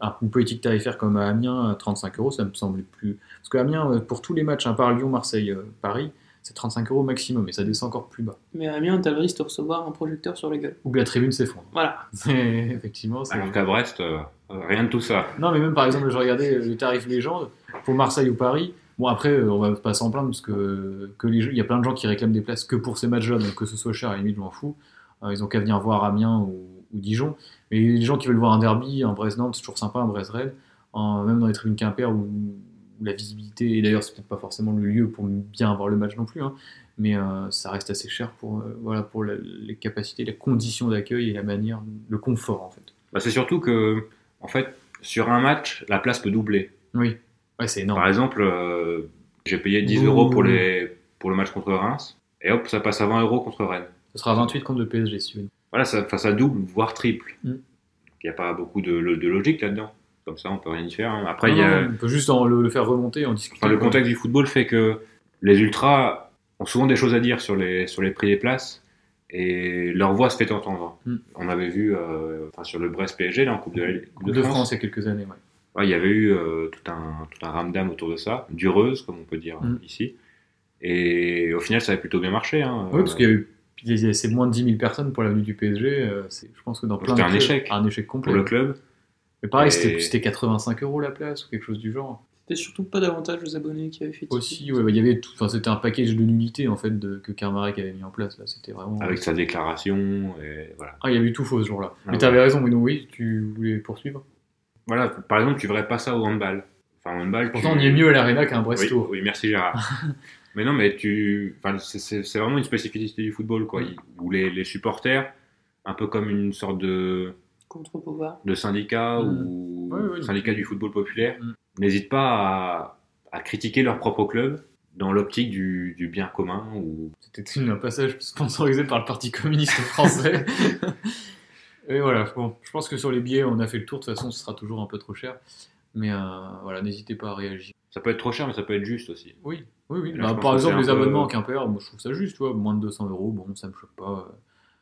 un- une politique tarifaire comme à Amiens à 35 euros, ça me semble plus. Parce que Amiens, pour tous les matchs, à part Lyon, Marseille, Paris, c'est 35 euros maximum, et ça descend encore plus bas. Mais à Amiens, t'as le risque de recevoir un projecteur sur la gueule. Ou que la tribune s'effondre. Voilà. effectivement, c'est. Alors qu'à Brest, euh, rien de tout ça. Non, mais même par exemple, je regardais le tarif légende pour Marseille ou Paris. Bon, après, euh, on va pas s'en plaindre parce que, que les, il y a plein de gens qui réclament des places que pour ces matchs-là, donc que ce soit cher, à la limite, je m'en fous. Euh, ils ont qu'à venir voir Amiens ou, ou Dijon. Mais les gens qui veulent voir un derby, un Brest-Nantes, c'est toujours sympa, un Brest-Rennes, en- même dans les tribunes Quimper où, la visibilité, et d'ailleurs, c'est peut-être pas forcément le lieu pour bien voir le match non plus, hein, mais euh, ça reste assez cher pour, euh, voilà, pour la- les capacités, les conditions d'accueil et la manière, le confort en fait. Bah, c'est surtout que, en fait, sur un match, la place peut doubler. Oui, ouais, c'est énorme. Par exemple, euh, j'ai payé 10 Ouh. euros pour, les, pour le match contre Reims, et hop, ça passe à 20 euros contre Rennes. Ce sera 28 contre le PSG, si tu veux. Voilà, ça, ça double, voire triple. Mm. Il n'y a pas beaucoup de, de logique là-dedans. Comme ça, on peut rien y faire. hein. Après, Non, il y a, on peut juste en- le, le faire remonter, en discuter. enfin, le contexte du football fait que les ultras ont souvent des choses à dire sur les, sur les prix des places, et leur voix se fait entendre. Mm. On avait vu euh, enfin, sur le Brest PSG, là, en Coupe de, la- Coupe de France il y a quelques années, ouais. Ouais, il y avait eu euh, tout un, tout un ramdam autour de ça, dureuse, comme on peut dire Mm. ici. Et au final, ça avait plutôt bien marché. Hein. Oui, parce qu'il y a eu c'est moins de 10 000 personnes pour l'avenue du PSG. euh, je pense que dans plein C'était de un échec. Un échec complet. pour le club. Mais pareil, Et- c'était c'était 85 euros la place ou quelque chose du genre. C'était surtout pas davantage aux abonnés qui avaient fait Aussi, ouais, bah, il y avait tout. Enfin, c'était un package de nullité en fait de, que Kermarek avait mis en place. Là, c'était vraiment. Avec sa déclaration, et voilà. Ah, il y avait eu tout faux ce jour-là. Ah, Mais t'avais raison, oui, non, oui, tu voulais poursuivre. Voilà, par exemple, tu verrais pas ça au handball. Enfin, au handball, Pourtant, tu- on y est mieux à l'Arena qu'à un Oui, Bresto. oui, merci Gérard. mais non, mais tu, enfin, c'est- vraiment une spécificité du football, quoi. Où les, les supporters, un peu comme une sorte de, contre-pouvoir. de syndicat Mm. ou Ouais, ouais. syndicat du football populaire, Mm. n'hésitent pas à, à critiquer leur propre club dans l'optique du, du bien commun ou C'était un passage sponsorisé par le Parti communiste français. Et voilà, bon, je pense que sur les billets, on a fait le tour. De toute façon, ce sera toujours un peu trop cher. Mais euh, voilà, n'hésitez pas à réagir. ça peut être trop cher, mais ça peut être juste aussi. Oui, oui, oui. Là, Bah, par exemple, les peu- abonnements à Quimper, moi, je trouve ça juste, tu vois. Moins de 200 euros, bon, ça me choque pas.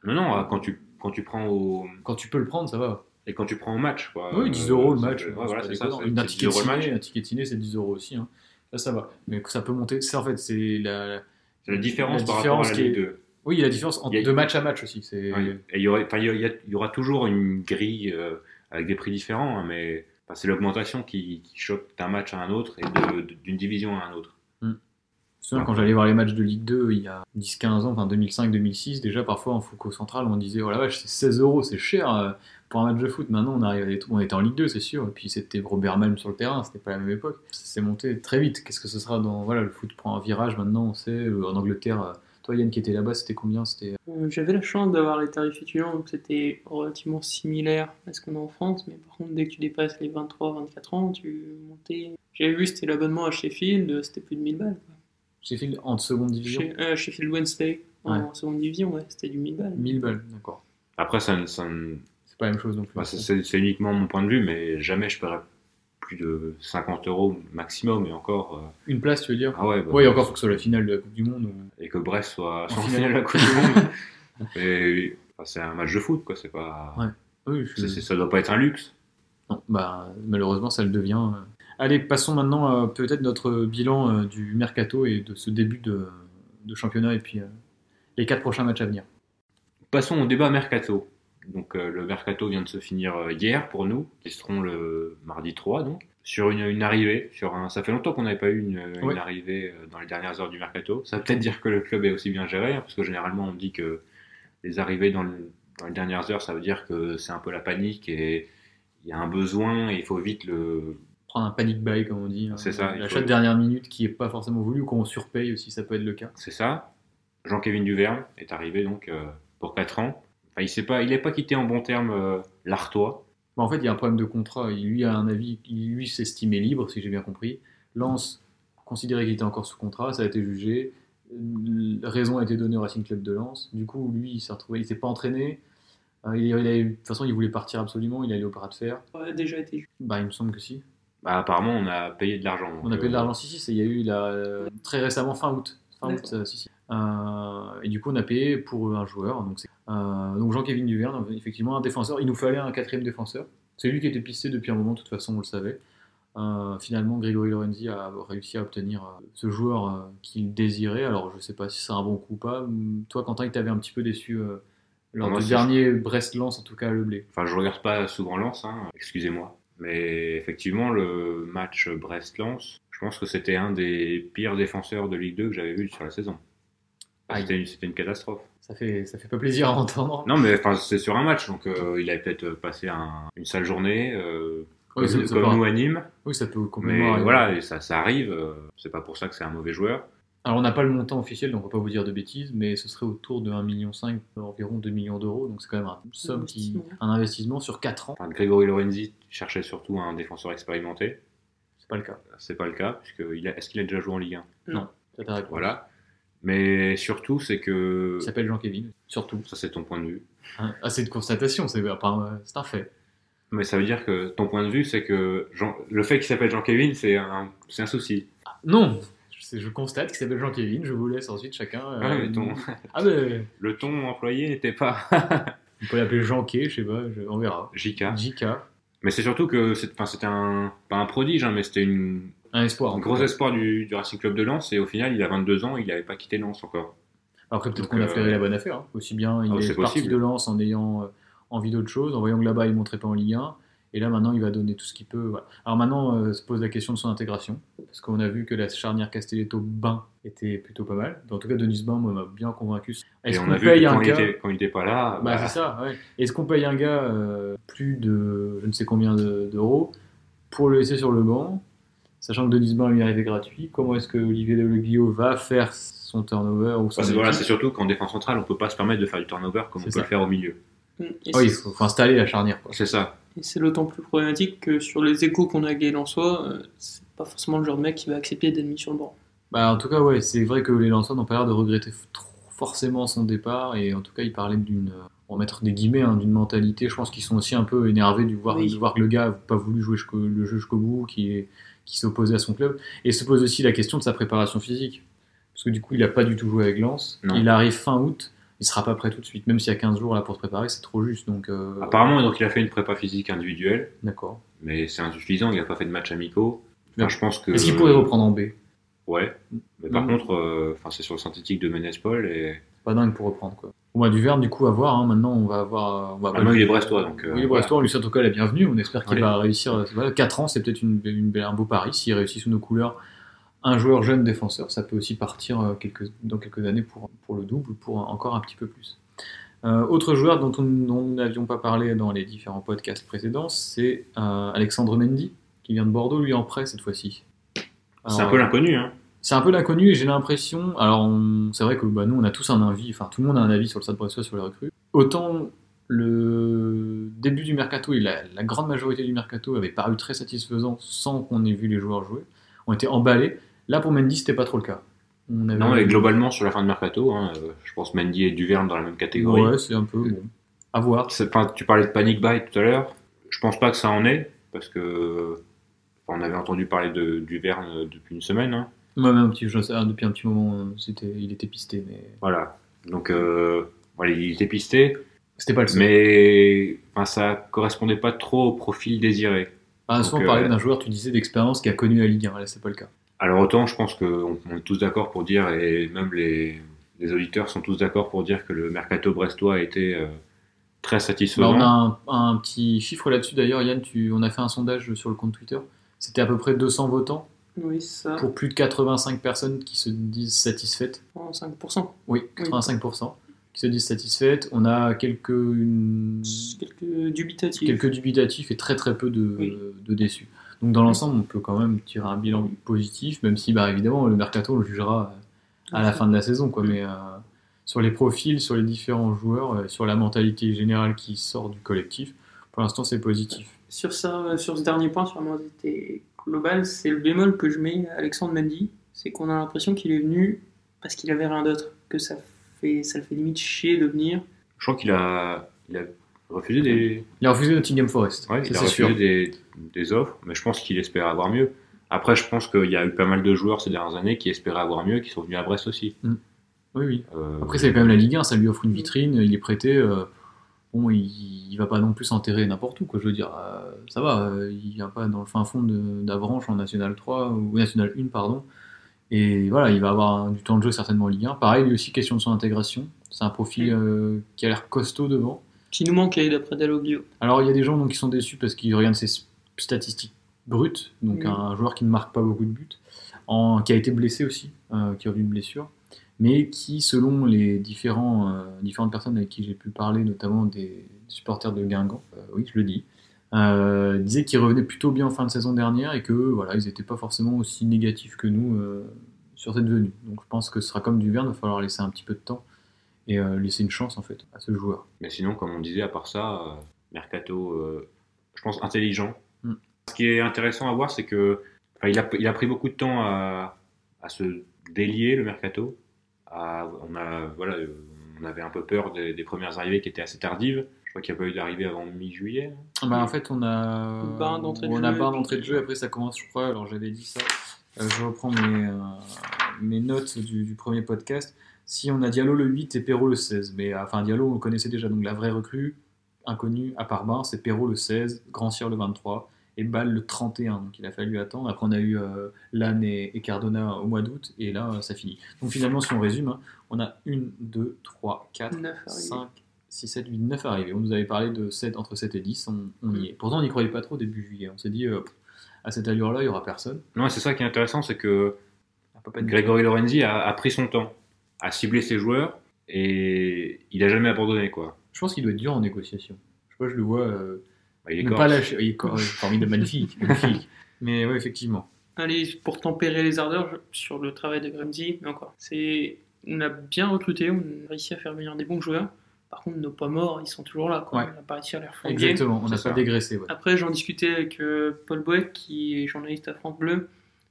Non, non, quand tu, quand tu prends au, Quand tu peux le prendre, ça va. et quand tu prends au match, quoi. oui, 10 euh, euros le match. un 10 ticket ciné, c'est 10 euros aussi. Hein. Là, ça va. Mais ça peut monter. C'est en fait, c'est la. C'est la différence La par différence rapport à la qui Ligue est- 2. Oui, il y a la différence entre a- de match à match aussi. C'est. Ouais. Et il y, il y, a- il aura toujours une grille euh, avec des prix différents, hein, mais enfin, c'est l'augmentation qui, qui choque d'un match à un autre et de- d'une division à un autre. Je me souviens, quand j'allais voir les matchs de Ligue 2 il y a 10-15 ans, enfin 2005-2006, déjà parfois en Foucault Central, on disait oh la vache, c'est 16 euros, c'est cher euh, pour un match de foot. Maintenant, on arrive à des on était en Ligue 2, c'est sûr, et puis c'était Robert Malm sur le terrain, c'était pas la même époque. C'est monté très vite. Qu'est-ce que ce sera dans. Voilà, le foot prend un virage maintenant, on sait. euh, En Angleterre, euh, toi Yann qui était là-bas, c'était combien C'était. J'avais la chance d'avoir les tarifs étudiants, donc c'était relativement similaire à ce qu'on a en France, mais par contre, dès que tu dépasses les 23-24 ans, tu montais. J'avais vu, c'était l'abonnement à Sheffield, c'était plus de 1000 balles. Sheffield en seconde division Chez- euh, Sheffield Wednesday, en seconde division, ouais, c'était du 1000 balles. 1000 balles, d'accord. Après, ça, ne- ça C'est pas la même chose non plus. enfin, c'est- uniquement mon point de vue, mais jamais je paierais plus de 50 euros maximum, et encore. euh, Une place, tu veux dire ah ouais, bah, Oui, encore faut que ce soit la finale de la Coupe du Monde. Et que Brest soit, en finale. finale de la Coupe du Monde. Et, enfin, c'est un match de foot, quoi. C'est pas. Ouais. Oui, je- ça doit pas être un luxe. Non, bah, malheureusement, ça le devient. euh. Allez, passons maintenant à peut-être notre bilan euh, du mercato et de ce début de, de championnat et puis euh, les quatre prochains matchs à venir. Passons au débat mercato. Donc euh, le mercato vient de se finir euh, hier pour nous, qui seront le mardi 3 donc. sur une, une arrivée. Sur un, ça fait longtemps qu'on n'avait pas eu une, une Ouais. arrivée euh, dans les dernières heures du mercato. Ça veut peut-être dire que le club est aussi bien géré, hein, parce que généralement on dit que les arrivées dans, le- dans les dernières heures, ça veut dire que c'est un peu la panique et il y a un besoin et il faut vite le. Prendre un panic buy, comme on dit. hein. C'est ça, L'achat de dernière minute qui est pas forcément voulu ou qu'on surpaye aussi, ça peut être le cas. C'est ça. Jean-Kévin Duverne est arrivé donc euh, pour 4 ans. Enfin, il s'est pas, il n'est pas quitté en bon terme euh, l'Artois. Bah, en fait, il y a un problème de contrat. Il, lui a un avis, il, lui s'estimait libre, si j'ai bien compris. Lens considérait qu'il était encore sous contrat, ça a été jugé. Euh, Raison a été donnée au Racing Club de Lens. Du coup, lui, il s'est retrouvé, il s'est pas entraîné. Euh, il, il de toute façon, il voulait partir absolument. Il allait au bras de fer. Ça a déjà été jugé. Bah, il me semble que si. Bah, apparemment, on a payé de l'argent. On a payé de euh, l'argent, si, si, c'est- il y a eu la, euh, très récemment, fin août. Fin août, euh, si, si. Euh, et du coup, on a payé pour un joueur. Donc, euh, Jean-Kévin Duverne, effectivement, un défenseur. Il nous fallait un quatrième défenseur. C'est lui qui était pisté depuis un moment, de toute façon, on le savait. Euh, finalement, Grégory Lorenzi a réussi à obtenir euh, ce joueur euh, qu'il désirait. Alors, je sais pas si c'est un bon coup ou pas. Toi, Quentin, il t'avait un petit peu déçu euh, lors Ah, moi, du dernier Brest-Lens, en tout cas, à Le Blé. Enfin, je regarde pas souvent Lens, hein, excusez-moi. Mais effectivement, le match Brest-Lens, je pense que c'était un des pires défenseurs de Ligue 2 que j'avais vu sur la saison. C'était une, catastrophe. Ça fait, ça fait pas plaisir à entendre. Non, mais enfin, c'est sur un match, donc euh, il avait peut-être passé un- une sale journée, euh, Oui, comme, ça- ça comme part- nous à Nîmes. oui, ça peut Mais complètement arriver. voilà, et ça, ça arrive. euh, c'est pas pour ça que c'est un mauvais joueur. Alors on n'a pas le montant officiel, donc on va pas vous dire de bêtises, mais ce serait autour de 1,5 million, environ 2 millions d'euros, donc c'est quand même un, somme qui, investissement. un investissement sur 4 ans. Enfin, Grégory Lorenzi cherchait surtout un défenseur expérimenté. C'est pas le cas. C'est pas le cas, puisque est-ce qu'il a déjà joué en Ligue 1 C'est ta réponse. Voilà. Mais surtout, c'est que Il s'appelle Jean-Kévin, surtout. ça, c'est ton point de vue. Hein, Ah, c'est une constatation, c'est enfin, c'est un fait. Mais ça veut dire que ton point de vue, c'est que Jean- le fait qu'il s'appelle Jean-Kévin, c'est un, c'est un souci. Non je, je constate qu'il s'appelle Jean-Kévin, je vous laisse ensuite chacun. euh, Ah, mais ton- ah, mais le ton employé n'était pas on peut l'appeler Jean-Ké, je sais pas, je- on verra. JK. JK, Mais c'est surtout que c'était un, pas un prodige, hein, mais c'était une, un espoir. un gros cas. espoir du, du Racing Club de Lens. Et au final, il a 22 ans, il n'avait pas quitté Lens encore. Après, peut-être qu'on a euh, flairé la bonne affaire. hein. Aussi bien, il Ah, est, c'est parti de Lens en ayant euh, envie d'autre chose, en voyant que là-bas, il ne montrait pas en Ligue 1. Et là, maintenant, il va donner tout ce qu'il peut. voilà. Alors maintenant, euh, se pose la question de son intégration. Parce qu'on a vu que la charnière Castelletto-Bain était plutôt pas mal. En tout cas, Denis Bain moi, m'a bien convaincu. Est-ce on qu'on paye un quand, il gars... était, quand il était pas là, Bah, bah, c'est ça, ouais. Est-ce qu'on paye un gars euh, plus de je ne sais combien de- d'euros pour le laisser sur le banc, sachant que Denis Bain lui est arrivé gratuit? Comment est-ce que Olivier Deleglio va faire son turnover ou son Parce que voilà, c'est surtout qu'en défense centrale, on peut pas se permettre de faire du turnover comme on peut ça. le faire au milieu. Mm. Oui, il faut, faut installer la charnière. C'est ça. Et c'est d'autant plus problématique que sur les échos qu'on a gagés en soi, euh, c'est pas forcément le genre de mec qui va accepter d'être mis sur le banc. Bah, en tout cas, ouais, c'est vrai que les lanceurs n'ont pas l'air de regretter trop- forcément son départ, et en tout cas, il parlait d'une, euh, on va mettre des guillemets, hein, d'une mentalité. Je pense qu'ils sont aussi un peu énervés de voir, Oui. de voir que le gars n'a pas voulu jouer jusqu'au- le jeu jusqu'au bout, qui est qui s'opposait à son club, et se pose aussi la question de sa préparation physique, parce que du coup, il n'a pas du tout joué avec Lens. Non. Il arrive fin août, il sera pas prêt tout de suite, même s'il y a 15 jours là pour se préparer, c'est trop juste. Donc, euh, Apparemment, donc il a fait une prépa physique individuelle, d'accord. mais c'est insuffisant. Il n'a pas fait de match amicaux. Enfin, je pense que. Est-ce qu'il pourrait reprendre en B? Ouais. Mais par Mhm. contre, euh, c'est sur le synthétique de Ménespol et Pas dingue pour reprendre quoi. Bon, bah, du Verne, du coup, à voir. hein. Maintenant, on va avoir. On va Maintenant, il est brestois, donc, euh, oui, il est brestois. On lui souhaite en tout cas la bienvenue. On espère qu'il Ouais. va réussir. euh, Voilà, 4 ans, c'est peut-être une, un beau pari. S'il réussit sous nos couleurs, un joueur jeune défenseur, ça peut aussi partir euh, quelques, dans quelques années pour, pour le double, pour encore un petit peu plus. Euh, autre joueur dont on- dont nous n'avions pas parlé dans les différents podcasts précédents, c'est euh, Alexandre Mendy, qui vient de Bordeaux, lui en prêt cette fois-ci. c'est un peu l'inconnu. Hein. c'est un peu l'inconnu et j'ai l'impression. Alors, c'est vrai que bah, nous, on a tous un avis, enfin, tout le monde a un avis sur le Stade Brestois sur les recrues. Autant le début du mercato et la, la grande majorité du mercato avait paru très satisfaisant sans qu'on ait vu les joueurs jouer, ont été emballés. Là, pour Mendy, c'était pas trop le cas. On avait- Non, et globalement, sur la fin de mercato, hein, euh, je pense Mendy et Duverne dans la même catégorie. Ouais, c'est un peu bon. À voir. Tu parlais de panic buy tout à l'heure. Je pense pas que ça en est, parce que enfin, on avait entendu parler de Duverne euh, depuis une semaine. hein. Moi, même un petit, je sais, depuis un petit moment, euh, il était pisté, mais Voilà. Donc, euh, voilà, il était pisté, c'était pas le seul. mais enfin, ça correspondait pas trop au profil désiré. Ah, souvent, on parlait euh, d'un joueur, tu disais, d'expérience qui a connu la Ligue 1. Là, c'est pas le cas. Alors autant, je pense qu'on on est tous d'accord pour dire, et même les, les auditeurs sont tous d'accord pour dire que le mercato brestois a été euh, très Bah, satisfaisant. on a un, un petit chiffre là-dessus d'ailleurs, Yann. Tu, on a fait un sondage sur le compte Twitter. C'était à peu près 200 votants Oui, ça. pour plus de 85 personnes qui se disent satisfaites. En 5%. Oui, 85% qui se disent satisfaites. On a quelques, une- Quelques dubitatifs. quelques dubitatifs et très très peu de, Oui. de déçus. Donc dans l'ensemble, on peut quand même tirer un bilan positif, même si bah, évidemment le mercato on le jugera à la fin de la saison. Quoi. Mais euh, sur les profils, sur les différents joueurs, euh, sur la mentalité générale qui sort du collectif, pour l'instant c'est positif. Sur, ça, sur ce dernier point, sur la mentalité globale, c'est le bémol que je mets à Alexandre Mendy. C'est qu'on a l'impression qu'il est venu parce qu'il avait rien d'autre. Que ça, fait, ça le fait limite chier de venir. Je crois qu'il a, il a refusé des, Il a refusé Nottingham Forest, ouais, ça, il a refusé sûr. des, des offres, mais je pense qu'il espère avoir mieux. Après, je pense qu'il y a eu pas mal de joueurs ces dernières années qui espéraient avoir mieux, qui sont venus à Brest aussi. Oui, oui. Euh, Après, c'est quand même la Ligue 1, ça lui offre une vitrine, il est prêté. euh, bon, il, il va pas non plus s'enterrer n'importe où, quoi. Je veux dire, euh, ça va, euh, il vient pas dans le fin fond d'Avranches en National 3 ou National 1, pardon. Et voilà, il va avoir du temps de jeu certainement en Ligue 1. Pareil, lui aussi, question de son intégration. C'est un profil euh, qui a l'air costaud devant. Qui nous manquait d'après Dalloglio. Alors, il y a des gens donc, qui sont déçus parce qu'ils regardent ses statistiques brutes, donc un joueur qui ne marque pas beaucoup de buts, en, qui a été blessé aussi, euh, qui a eu une blessure, mais qui, selon les différents, euh, différentes personnes avec qui j'ai pu parler, notamment des supporters de Guingamp, euh, oui, je le dis, euh, disaient qu'ils revenaient plutôt bien en fin de saison dernière et que voilà, ils n'étaient pas forcément aussi négatifs que nous sur cette venue. Donc, je pense que ce sera comme du Verne, il va falloir laisser un petit peu de temps et euh, laisser une chance en fait à ce joueur. Mais sinon, comme on disait, à part ça, euh, Mercato, euh, je pense intelligent. Mm. Ce qui est intéressant à voir, c'est que enfin, il, a, il a pris beaucoup de temps à, à se délier le Mercato. À- on, a, voilà, on avait un peu peur des, des premières arrivées qui étaient assez tardives. Je crois qu'il n'y a pas eu d'arrivée avant mi-juillet. Bah, en fait, on a Barre d'entrée de on jeu, a puis- d'entrée de jeu. Après, ça commence, je crois. Alors, j'avais dit ça. Euh, je reprends mes, euh, mes notes du, du premier podcast. Si on a Diallo le 8 et Perrault le 16, mais euh, enfin Diallo, on le connaissait déjà. Donc la vraie recrue inconnue à part Barre, c'est Perrault le 16, Grand Cyr le 23 et Bâle le 31. Donc il a fallu attendre. Après, on a eu euh, Lannes et, et Cardona au mois d'août et là, euh, ça finit. Donc finalement, si on résume, hein, on a 1, 2, 3, 4, Neuf arrivés. 5, 6, 7, 8, 9 arrivés. On nous avait parlé de 7, entre 7 et 10, on, on y est. Pourtant, on n'y croyait pas trop début juillet. On s'est dit, euh, à cette allure-là, il n'y aura personne. Non, c'est ça qui est intéressant, c'est que Pas être- Grégory Lorenzi a, a pris son temps, a ciblé ses joueurs et il n'a jamais abandonné. Quoi. Je pense qu'il doit être dur en négociation. Je sais pas, je le vois euh, Bah, il est pas lâcher. Il est cor- formidable, magnifique, magnifique. Mais ouais, effectivement. Allez, pour tempérer les ardeurs sur le travail de Gramsci, mais encore, c'est, on a bien recruté, on a réussi à faire venir des bons joueurs. Par contre, nos pas morts, ils sont toujours là. Quoi. Ouais. On n'a pas réussi à les refourguer. Exactement, on n'a pas dégraissé. ouais. Après, j'en discutais avec euh, Paul Boeck, qui est journaliste à France Bleu.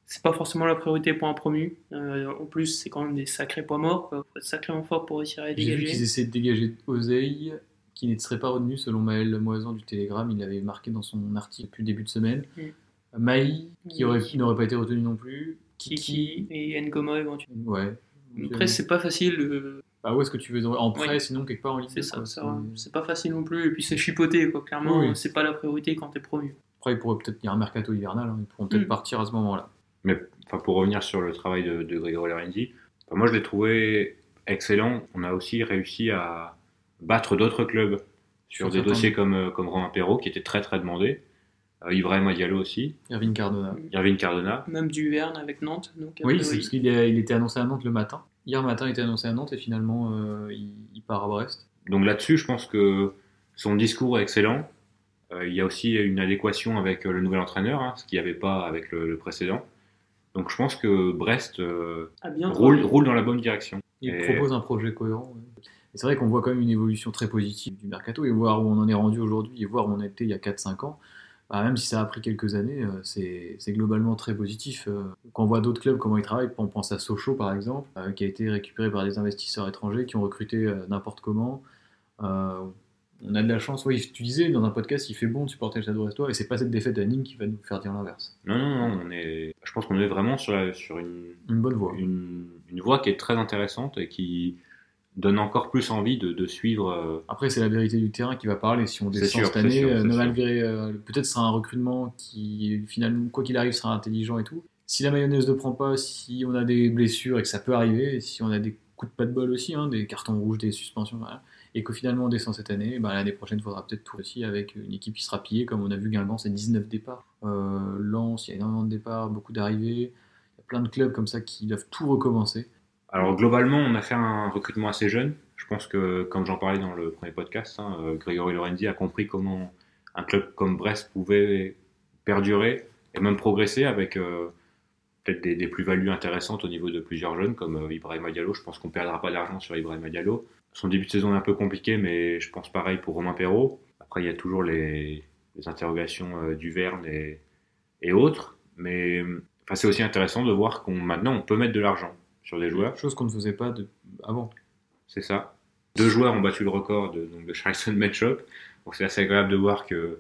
C'est pas forcément la priorité pour un promu. Euh, en plus, c'est quand même des sacrés poids morts. Quoi. Faut être sacrément fort pour réussir à les J'ai vu qu'ils dégager. essaient de dégager Oseille, qui ne serait pas retenu selon Maël Moisan du Télégramme. Il l'avait marqué dans son article depuis le début de semaine. Mm. Maï, qui Oui. n'aurait pas été retenu non plus. Kiki et Ngoma éventuellement. Ouais. Après, c'est pas facile. euh, Bah, où est-ce que tu veux En prêt, Oui. sinon quelque part en ligne c'est ça, ça, C'est- pas facile non plus. Et puis c'est chipoté, quoi. Clairement, Oui, c'est pas la priorité quand t'es promu. Après, il pourrait peut-être y avoir un mercato hivernal. hein. Ils pourront peut-être Mm. partir à ce moment-là. Mais enfin, pour revenir sur le travail de, de Grégory Lorenzi, enfin, moi je l'ai trouvé excellent. On a aussi réussi à battre d'autres clubs sur des dossiers comme, euh, comme Romain Perrault, qui était très très demandé. Euh, Ibrahim Diallo aussi, Irvine Cardona. Irvine Cardona. Même du Verne avec Nantes. Donc, a Oui, c'est parce qu'il il était annoncé à Nantes le matin. Hier matin, il était annoncé à Nantes et finalement, euh, il, il part à Brest. Donc là-dessus, je pense que son discours est excellent. Euh, il y a aussi une adéquation avec le nouvel entraîneur, hein, ce qu'il n'y avait pas avec le, le précédent. Donc je pense que Brest euh, a bien roule, roule dans la bonne direction. Il Et- propose un projet cohérent. ouais. C'est vrai qu'on voit quand même une évolution très positive du mercato et voir où on en est rendu aujourd'hui et voir où on était il y a 4-5 ans. bah, même si ça a pris quelques années, euh, c'est c'est globalement très positif. euh. Quand on voit d'autres clubs, comment ils travaillent, on pense à Sochaux par exemple, qui a été récupéré par des investisseurs étrangers qui ont recruté n'importe comment. Euh, on a de la chance, oui, tu disais dans un podcast, il fait bon de supporter le Stade Brestois et c'est pas cette défaite à Nîmes qui va nous faire dire l'inverse. Non, non, non, on est, je pense qu'on est vraiment sur, la- sur une, Une bonne voie. une, une voie qui est très intéressante et qui donne encore plus envie de, de suivre. euh, Après, c'est la vérité du terrain qui va parler. Si on descend sûr, cette année, sûr, euh, malgré euh, peut-être sera un recrutement qui finalement, quoi qu'il arrive, sera intelligent et tout. Si la mayonnaise ne prend pas, si on a des blessures et que ça peut arriver, si on a des coups de pas de bol aussi, hein, des cartons rouges, des suspensions, voilà, et que finalement on descend cette année, bah, l'année prochaine, il faudra peut-être tout aussi avec une équipe qui sera pillée, comme on a vu Guingamp, c'est 19 départs. Euh, Lens, il y a énormément de départs, beaucoup d'arrivées. Il y a plein de clubs comme ça qui doivent tout recommencer. Alors globalement, on a fait un recrutement assez jeune. Je pense que, comme j'en parlais dans le premier podcast, hein, euh, Grégory Lorenzi a compris comment un club comme Brest pouvait perdurer et même progresser avec euh, peut-être des, des plus-values intéressantes au niveau de plusieurs jeunes comme euh, Ibrahima Diallo. Je pense qu'on ne perdra pas d'argent sur Ibrahima Diallo. Son début de saison est un peu compliqué, mais je pense pareil pour Romain Perrault. Après, il y a toujours les, les interrogations euh, du Verne et, et autres. Mais enfin, c'est aussi intéressant de voir qu'on maintenant on peut mettre de l'argent sur des joueurs. Chose qu'on ne faisait pas de... avant. C'est ça. Deux joueurs ont battu le record de, donc de Charleston Matchup. C'est assez agréable de voir que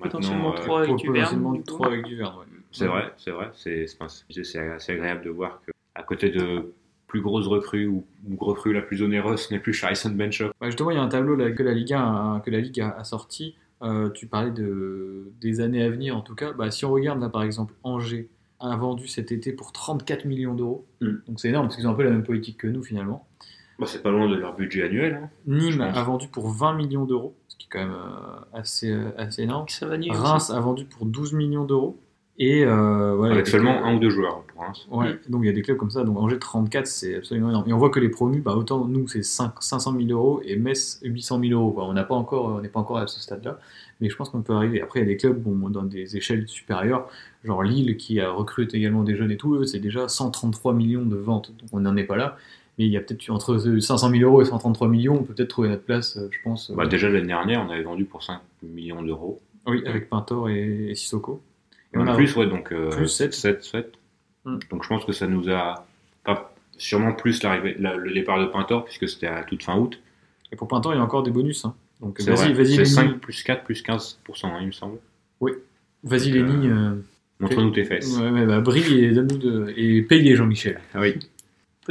Potentiellement maintenant. euh, trois avec potentiellement avec ouais. c'est vrai, c'est vrai. C'est c'est- agréable de voir que à côté de plus grosses recrues ou, ou recrues la plus onéreuse, ce n'est plus Charleston Matchup. Ouais, justement, il y a un tableau là, que la Ligue 1 a, que la Ligue a, a sorti. Euh, tu parlais de, des années à venir, en tout cas. Bah, si on regarde là, par exemple, Angers a vendu cet été pour 34 millions d'euros. Mm. Donc c'est énorme parce qu'ils ont un peu la même politique que nous finalement. Bah, c'est pas loin de leur budget annuel. hein. Nîmes a vendu pour 20 millions d'euros, qui est quand même euh, assez, euh, assez énorme. Aussi. Reims a vendu pour 12 millions d'euros. Et euh, voilà, avec il y a des seulement clubs- un ou deux joueurs pour Reims. Ouais, donc il y a des clubs comme ça. Donc Angers 34, c'est absolument énorme. Et on voit que les promus, bah, autant nous c'est 5 500 000 euros et Metz 800 000 euros. quoi. On n'a pas encore, on n'est pas encore à ce stade-là, mais je pense qu'on peut arriver. Après, il y a des clubs bon, dans des échelles supérieures, genre Lille qui a recrute également des jeunes et tout. Eux, c'est déjà 133 millions de ventes. Donc on n'en est pas là. Mais il y a peut-être entre 500 000 euros et 133 millions, on peut peut-être trouver notre place, euh, je pense. Bah, euh, déjà l'année dernière, on avait vendu pour 5 millions d'euros. oui, avec Pintor et, et Sissoko. Et En on a- plus, ouais, donc euh, plus sept. 7, 7. Mm. Donc je pense que ça nous a sûrement plus l'arrivée, la- le départ de Pintor puisque c'était à toute fin août. Et pour Pintor, il y a encore des bonus. hein. Donc vas-y, vas-y, C'est Lenny. 5 plus 4 plus 15%, hein, il me semble. Vas-y, Donc, Lenny. euh, Montre-nous tes fesses. Ouais, ouais, bah, brille et donne-nous de... et payez Jean-Michel. Ah oui.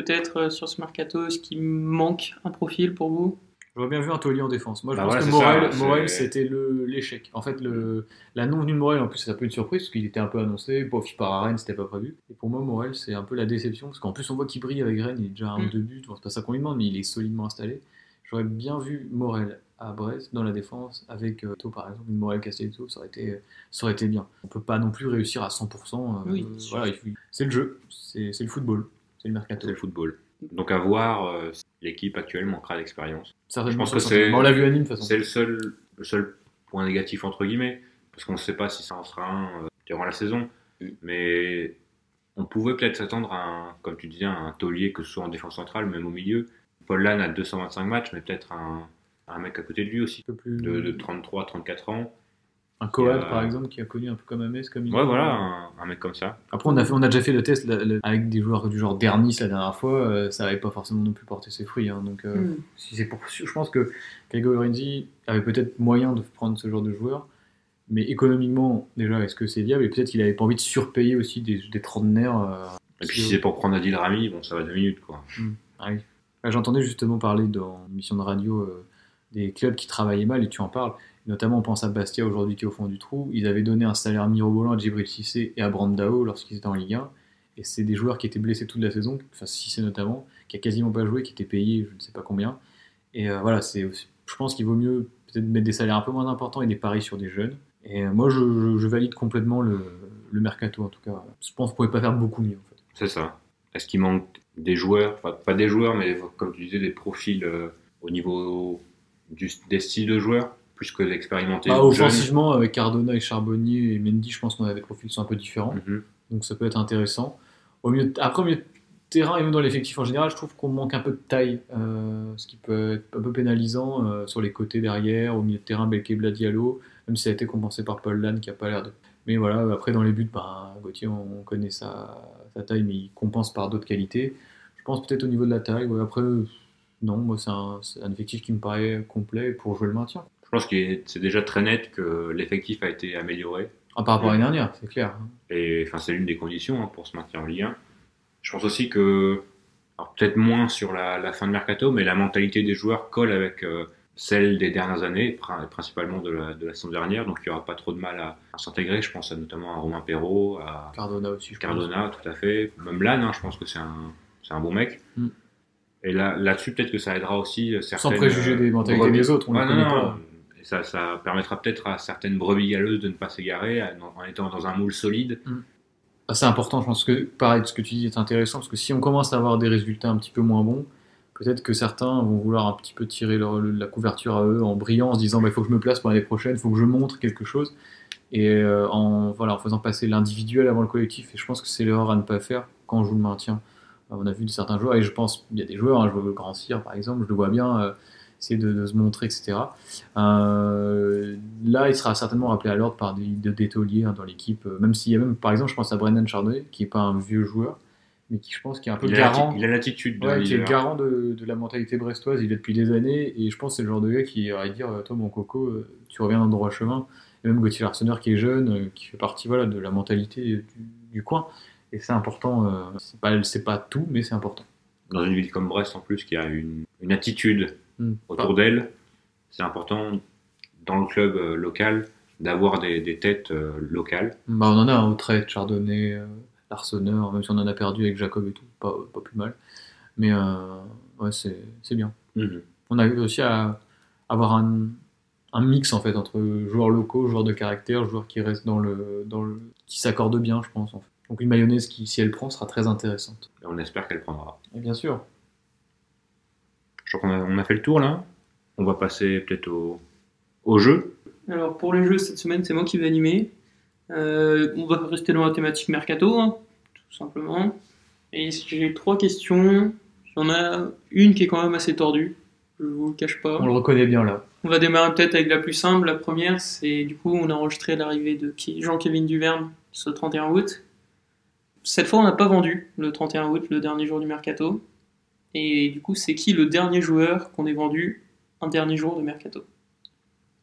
Peut-être euh, sur ce mercato, est-ce qu'il manque un profil pour vous? J'aurais bien vu un taulier en défense. Moi, je Bah pense voilà, que Morel, c'était le- l'échec. En fait, le, la non-venue de Morel, en plus, c'est un peu une surprise parce qu'il était un peu annoncé. Bof, il part à Rennes, c'était pas prévu. Et pour moi, Morel, c'est un peu la déception parce qu'en plus, on voit qu'il brille avec Rennes. Il est déjà à un Mm. ou deux buts. Bon, c'est pas ça qu'on lui demande, mais il est solidement installé. J'aurais bien vu Morel à Brest dans la défense avec euh, Tau, par exemple, une Morel Castelletto, ça aurait été, ça aurait été bien. On peut pas non plus réussir à 100%. euh, Oui, voilà, c'est le jeu, c'est le football, c'est le mercato. C'est le football. Donc à voir, euh, l'équipe actuelle manquera d'expérience. Je pense que c'est- on l'a vu à Nîmes de toute façon. C'est le seul, le seul point négatif entre guillemets, parce qu'on ne sait pas si ça en sera un euh, durant la saison. Mais on pouvait peut-être s'attendre à un, comme tu disais, à un taulier, que ce soit en défense centrale, même au milieu. Paul Lann a 225 matchs, mais peut-être un, un mec à côté de lui aussi, de, de 33-34 ans. Un Coad a- par exemple qui a connu un peu comme Ames comme il Ouais, voilà, un, un mec comme ça. après on a fait on a déjà fait le test là, avec des joueurs du genre Dernis la dernière fois euh, ça n'avait pas forcément non plus porté ses fruits hein, donc euh, Hmm. si c'est pour je pense que Gregor Lorenzi avait peut-être moyen de prendre ce genre de joueur mais économiquement déjà est-ce que c'est viable? Et peut-être qu'il avait pas envie de surpayer aussi des, des trentenaires euh, Et puis si c'est pour prendre Adil Rami, bon, ça va deux minutes quoi. Ah oui. Là, J'entendais justement parler dans une émission de radio euh, des clubs qui travaillaient mal, et tu en parles. Notamment, on pense à Bastia aujourd'hui qui est au fond du trou. Ils avaient donné un salaire mirobolant à Djibril Cissé et à Brandao lorsqu'ils étaient en Ligue 1. Et c'est des joueurs qui étaient blessés toute la saison, enfin Cissé notamment, qui a quasiment pas joué, qui étaient payés je ne sais pas combien. Et euh, voilà, c'est, je pense qu'il vaut mieux peut-être mettre des salaires un peu moins importants et des paris sur des jeunes. Et euh, moi, je, valide complètement le, mercato en tout cas. Je pense qu'on pouvait pas faire beaucoup mieux en fait. C'est ça. Est-ce qu'il manque des joueurs, enfin pas des joueurs, mais comme tu disais, des profils euh, au niveau des styles de joueurs, plus que l'expérimenté. Bah, jeune offensivement, avec Cardona et Charbonnier et Mendy, je pense qu'on a des profils qui sont un peu différents. Mhm. Donc ça peut être intéressant. Au milieu Après, au milieu de terrain et même dans l'effectif en général, je trouve qu'on manque un peu de taille, euh, ce qui peut être un peu pénalisant euh, sur les côtés derrière, au milieu de terrain, Belkebla Diallo, même si ça a été compensé par Paul Lann qui a pas l'air de. Mais voilà, après dans les buts, ben, Gauthier, on connaît sa, sa taille, mais il compense par d'autres qualités. Je pense peut-être au niveau de la taille. ouais, après, non, moi c'est un, c'est un effectif qui me paraît complet pour jouer le maintien. Je pense que c'est déjà très net que l'effectif a été amélioré. Ah, par rapport à l'année dernière, c'est clair. Et enfin, c'est l'une des conditions hein, pour se maintenir en Ligue 1. Je pense aussi que, alors peut-être moins sur la, la fin de mercato, mais la mentalité des joueurs colle avec euh, celle des dernières années, prin- principalement de la, de la saison dernière. Donc il n'y aura pas trop de mal à, à s'intégrer. Je pense à, notamment à Romain Perrault, à Cardona aussi, je pense. Cardona, tout à fait. Même Lann, hein, je pense que c'est un, c'est un bon mec. Mm. Et là, là-dessus, peut-être que ça aidera aussi euh, certaines. Sans préjuger des euh, mentalités des autres, on Ouais, non, connaît non, pas. Ça, permettra peut-être à certaines brebis galeuses de ne pas s'égarer en étant dans un moule solide. Ah, c'est important, je pense que pareil, ce que tu dis est intéressant, parce que si on commence à avoir des résultats un petit peu moins bons, peut-être que certains vont vouloir un petit peu tirer la couverture à eux en brillant, en se disant il faut que je me place pour l'année prochaine, il faut que je montre quelque chose, et euh, en, faisant passer l'individuel avant le collectif. Et je pense que c'est l'erreur à ne pas faire quand on joue le maintien. On a vu certains joueurs, et je pense il y a des joueurs, hein, je vois le Grand Cyr par exemple, je le vois bien euh, essayer de, de se montrer, etc. Euh, là, il sera certainement rappelé à l'ordre par des, des, des tauliers hein, dans l'équipe, euh, même s'il y a même, par exemple, je pense à Brendan Chardonnay, qui est pas un vieux joueur, mais qui je pense qui est un peu Il a, garant. il a l'attitude de Ouais, qui est garant de, de la mentalité brestoise, il est depuis des années, et je pense que c'est le genre de gars qui va dire Toi, mon coco, euh, tu reviens dans le droit chemin. Et même Gauthier Larsonneur qui est jeune, euh, qui fait partie voilà, de la mentalité du, du coin. Et c'est important, euh, c'est pas, c'est pas tout, mais c'est important. Dans une ville comme Brest, en plus, qui a une, une attitude Hmm. autour d'elle, c'est important dans le club euh, local d'avoir des, des têtes euh, locales. Bah, on en a un au trait, Chardonnay, euh, Larsonneur, même si on en a perdu avec Jacob et tout, pas, pas plus mal. Mais euh, ouais, c'est bien. On a réussi à avoir un, un mix en fait entre joueurs locaux, joueurs de caractère, joueurs qui restent dans le, dans le qui s'accordent bien, je pense. En fait. Donc une mayonnaise qui, si elle prend, sera très intéressante. Et on espère qu'elle prendra. Et bien sûr. Je crois qu'on a, on a fait le tour là. On va passer peut-être au, au jeu. Alors pour les jeux cette semaine, c'est moi qui vais animer. Euh, on va rester dans la thématique mercato, hein, tout simplement. Et j'ai trois questions. Il y en a une qui est quand même assez tordue. Je vous le cache pas. On le reconnaît bien là. On va démarrer peut-être avec la plus simple. La première, c'est du coup, on a enregistré l'arrivée de Jean-Kévin Duverne ce 31 août. Cette fois, on n'a pas vendu le 31 août, le dernier jour du mercato. Et du coup, c'est qui le dernier joueur qu'on ait vendu un dernier jour de mercato?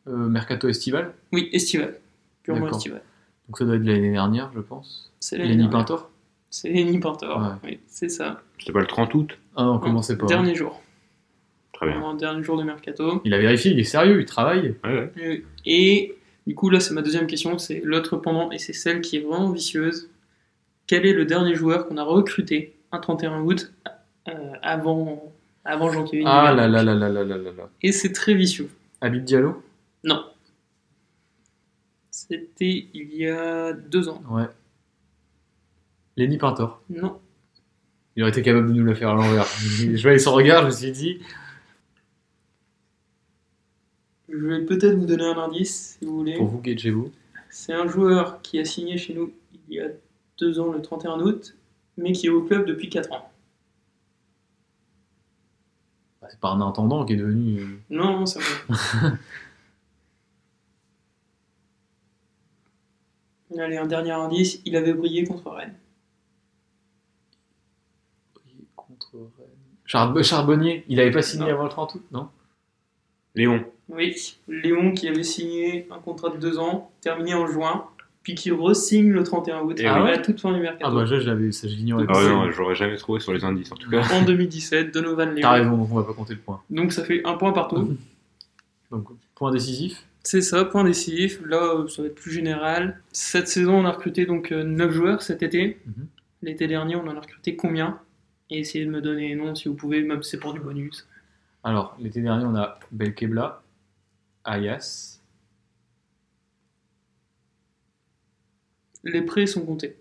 Euh, Mercato estival, Oui, estival. Purement estival. donc ça doit être de l'année dernière, je pense. C'est l'année. Pintor? C'est Lenny Pintor. Ouais. Oui, c'est ça. C'était pas le 30 août? Ah non, commencez pas. Dernier jour. Très bien. Vraiment, dernier jour de mercato. Il a vérifié, il est sérieux, il travaille. Ouais, ouais. Et du coup, là, c'est ma deuxième question. C'est l'autre pendant, et c'est celle qui est vraiment vicieuse. Quel est le dernier joueur qu'on a recruté un 31 août avant, avant Jean-Kévin Ah là là là là là là là là. Et c'est très vicieux. Habib Diallo? Non. C'était il y a deux ans. Ouais. Lenny Pintor? Non. Il aurait été capable de nous la faire à l'envers. je voyais son regard, je me suis dit. Je vais peut-être vous donner un indice, si vous voulez. Pour vous, gagez-vous. C'est un joueur qui a signé chez nous il y a deux ans, le 31 août, mais qui est au club depuis 4 ans. Bah, c'est pas un intendant qui est devenu. euh, Non, non, ça va. Allez, un dernier indice, il avait brillé contre Rennes. contre Rennes. Char- Charbonnier, il avait pas signé Non. avant le 30 août, non? Léon. Oui, Léon qui avait signé un contrat de 2 ans, terminé en juin, puis qui re-signe le 31 août, Eh à oui. la toute fin du mercato. Ah bah je, je l'avais, ça je l'ignorais. Ah ouais, non, j'aurais jamais trouvé sur les indices en tout cas. En 2017, Donovan Léon. T'as raison, on va pas compter le point. Donc ça fait un point partout. Donc point décisif. C'est ça, point décisif. Là, euh, ça va être plus général. Cette saison, on a recruté donc 9 joueurs cet été. Mhm. L'été dernier, on en a recruté combien? Et essayez de me donner les noms si vous pouvez, même si c'est pour du bonus. Alors, l'été dernier, on a Belkebla, Ayas, Les prêts sont comptés.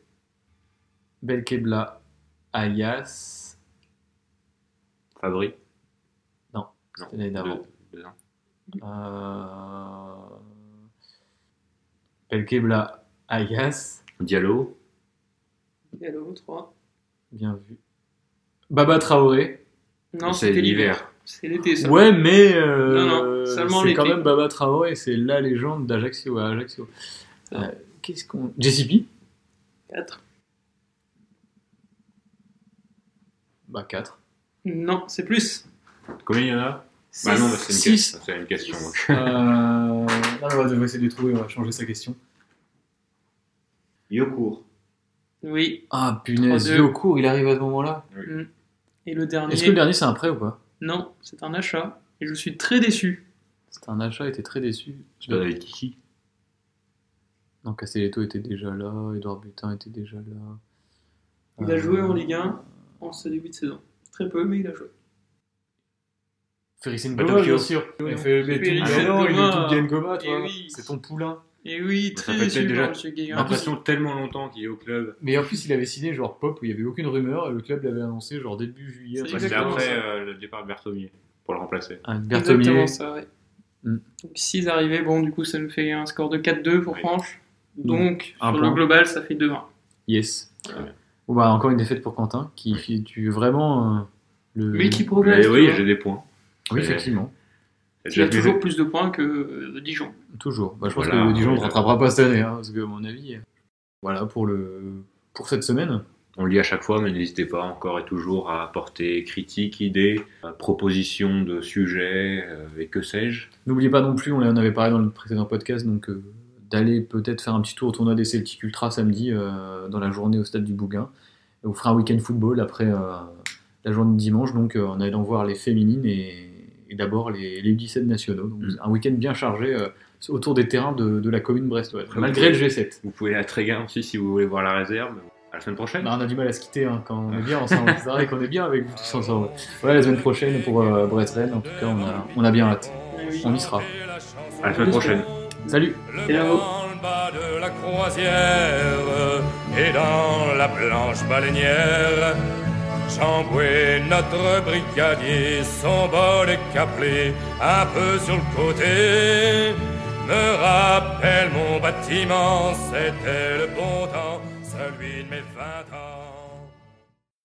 Belkebla, Ayas, Fabri. Non, Non. c'était l'année d'avant. Deux- deux ans. Euh... Belkebla, Ayas, Diallo. Diallo, 3. bien vu. Baba Traoré. Non, c'était l'hiver. C'est l'été, ça. Ouais, mais euh, Non, non, seulement c'est quand même Baba Traoré, c'est la légende d'Ajaccio Ajaccio. Euh, Qu'est-ce qu'on. JCP 4. Bah 4. Non, c'est plus. Combien il y en a? Six. Bah non, c'est une, Six. question- c'est une question. donc. euh... non, on va essayer de les trouver, on va changer sa question. Yokour. Oui. Ah punaise, 3-2. Yokour, il arrive à ce moment-là. Et le dernier? Est-ce que le dernier c'est un prêt ou pas? Non, c'est un achat. Et je suis très déçu. C'était un achat, il était très déçu. Je pas avec qui Non, Castelletto était déjà là, Edouard Butin était déjà là. Il a Euh, joué en Ligue 1 en ce début de saison. Très peu, mais il a joué. Ferris Ngoma, Tokyo. bien sûr. Il fait, il est Eh toi. oui. C'est ton poulain. Et oui, très déçu déjà l'impression tellement longtemps qu'il est au club. Mais en plus, il avait signé genre pop où il n'y avait aucune rumeur et le club l'avait annoncé genre début juillet. C'est après euh, le départ de Berthomier pour le remplacer. Un Berthomier. Exactement ça, ouais. Mm. Donc 6 arrivés, bon, du coup, ça nous fait un score de 4-2 pour Oui. Franche. Donc, Un sur point. le global, ça fait 2-1. Yes. Bon, bah, encore une défaite pour Quentin qui fait tu vraiment euh, le. Mais qui progresse. oui, j'ai des points. Oui, effectivement. Il a toujours plus de points que euh, Dijon. Toujours. Bah, je pense Voilà, que Dijon ne rattrapera pas cette année, hein, parce que à mon avis. Voilà pour le pour cette semaine. On le dit à chaque fois, mais n'hésitez pas encore et toujours à apporter critiques, idées, euh, propositions de sujets euh, et que sais-je. N'oubliez pas non plus, on en avait parlé dans le précédent podcast, donc euh, d'aller peut-être faire un petit tour au tournoi des Celtic Ultra samedi euh, dans la journée au stade du Bougain. On fera un week-end football après euh, la journée de dimanche, donc euh, en allant voir les féminines et, et d'abord les, les U17 nationaux. Donc Mm. un week-end bien chargé autour des terrains de, de la commune brestoise, malgré le vous. G7. Vous pouvez aller à Tréguin aussi si vous voulez voir la réserve. À la semaine prochaine. Bah, on a du mal à se quitter hein, quand on est bien ensemble. C'est vrai qu'on est bien avec vous tous ensemble. Voilà, la semaine prochaine pour euh, Brest-Rennes. En tout cas, on a, on a bien hâte. On y sera. À la semaine prochaine. Salut le bas de la croisière et dans la blanche baleinière, Chamboué, notre brigadier, son bol est caplé un peu sur le côté. Me rappelle mon bâtiment, c'était le bon temps, celui de mes vingt ans.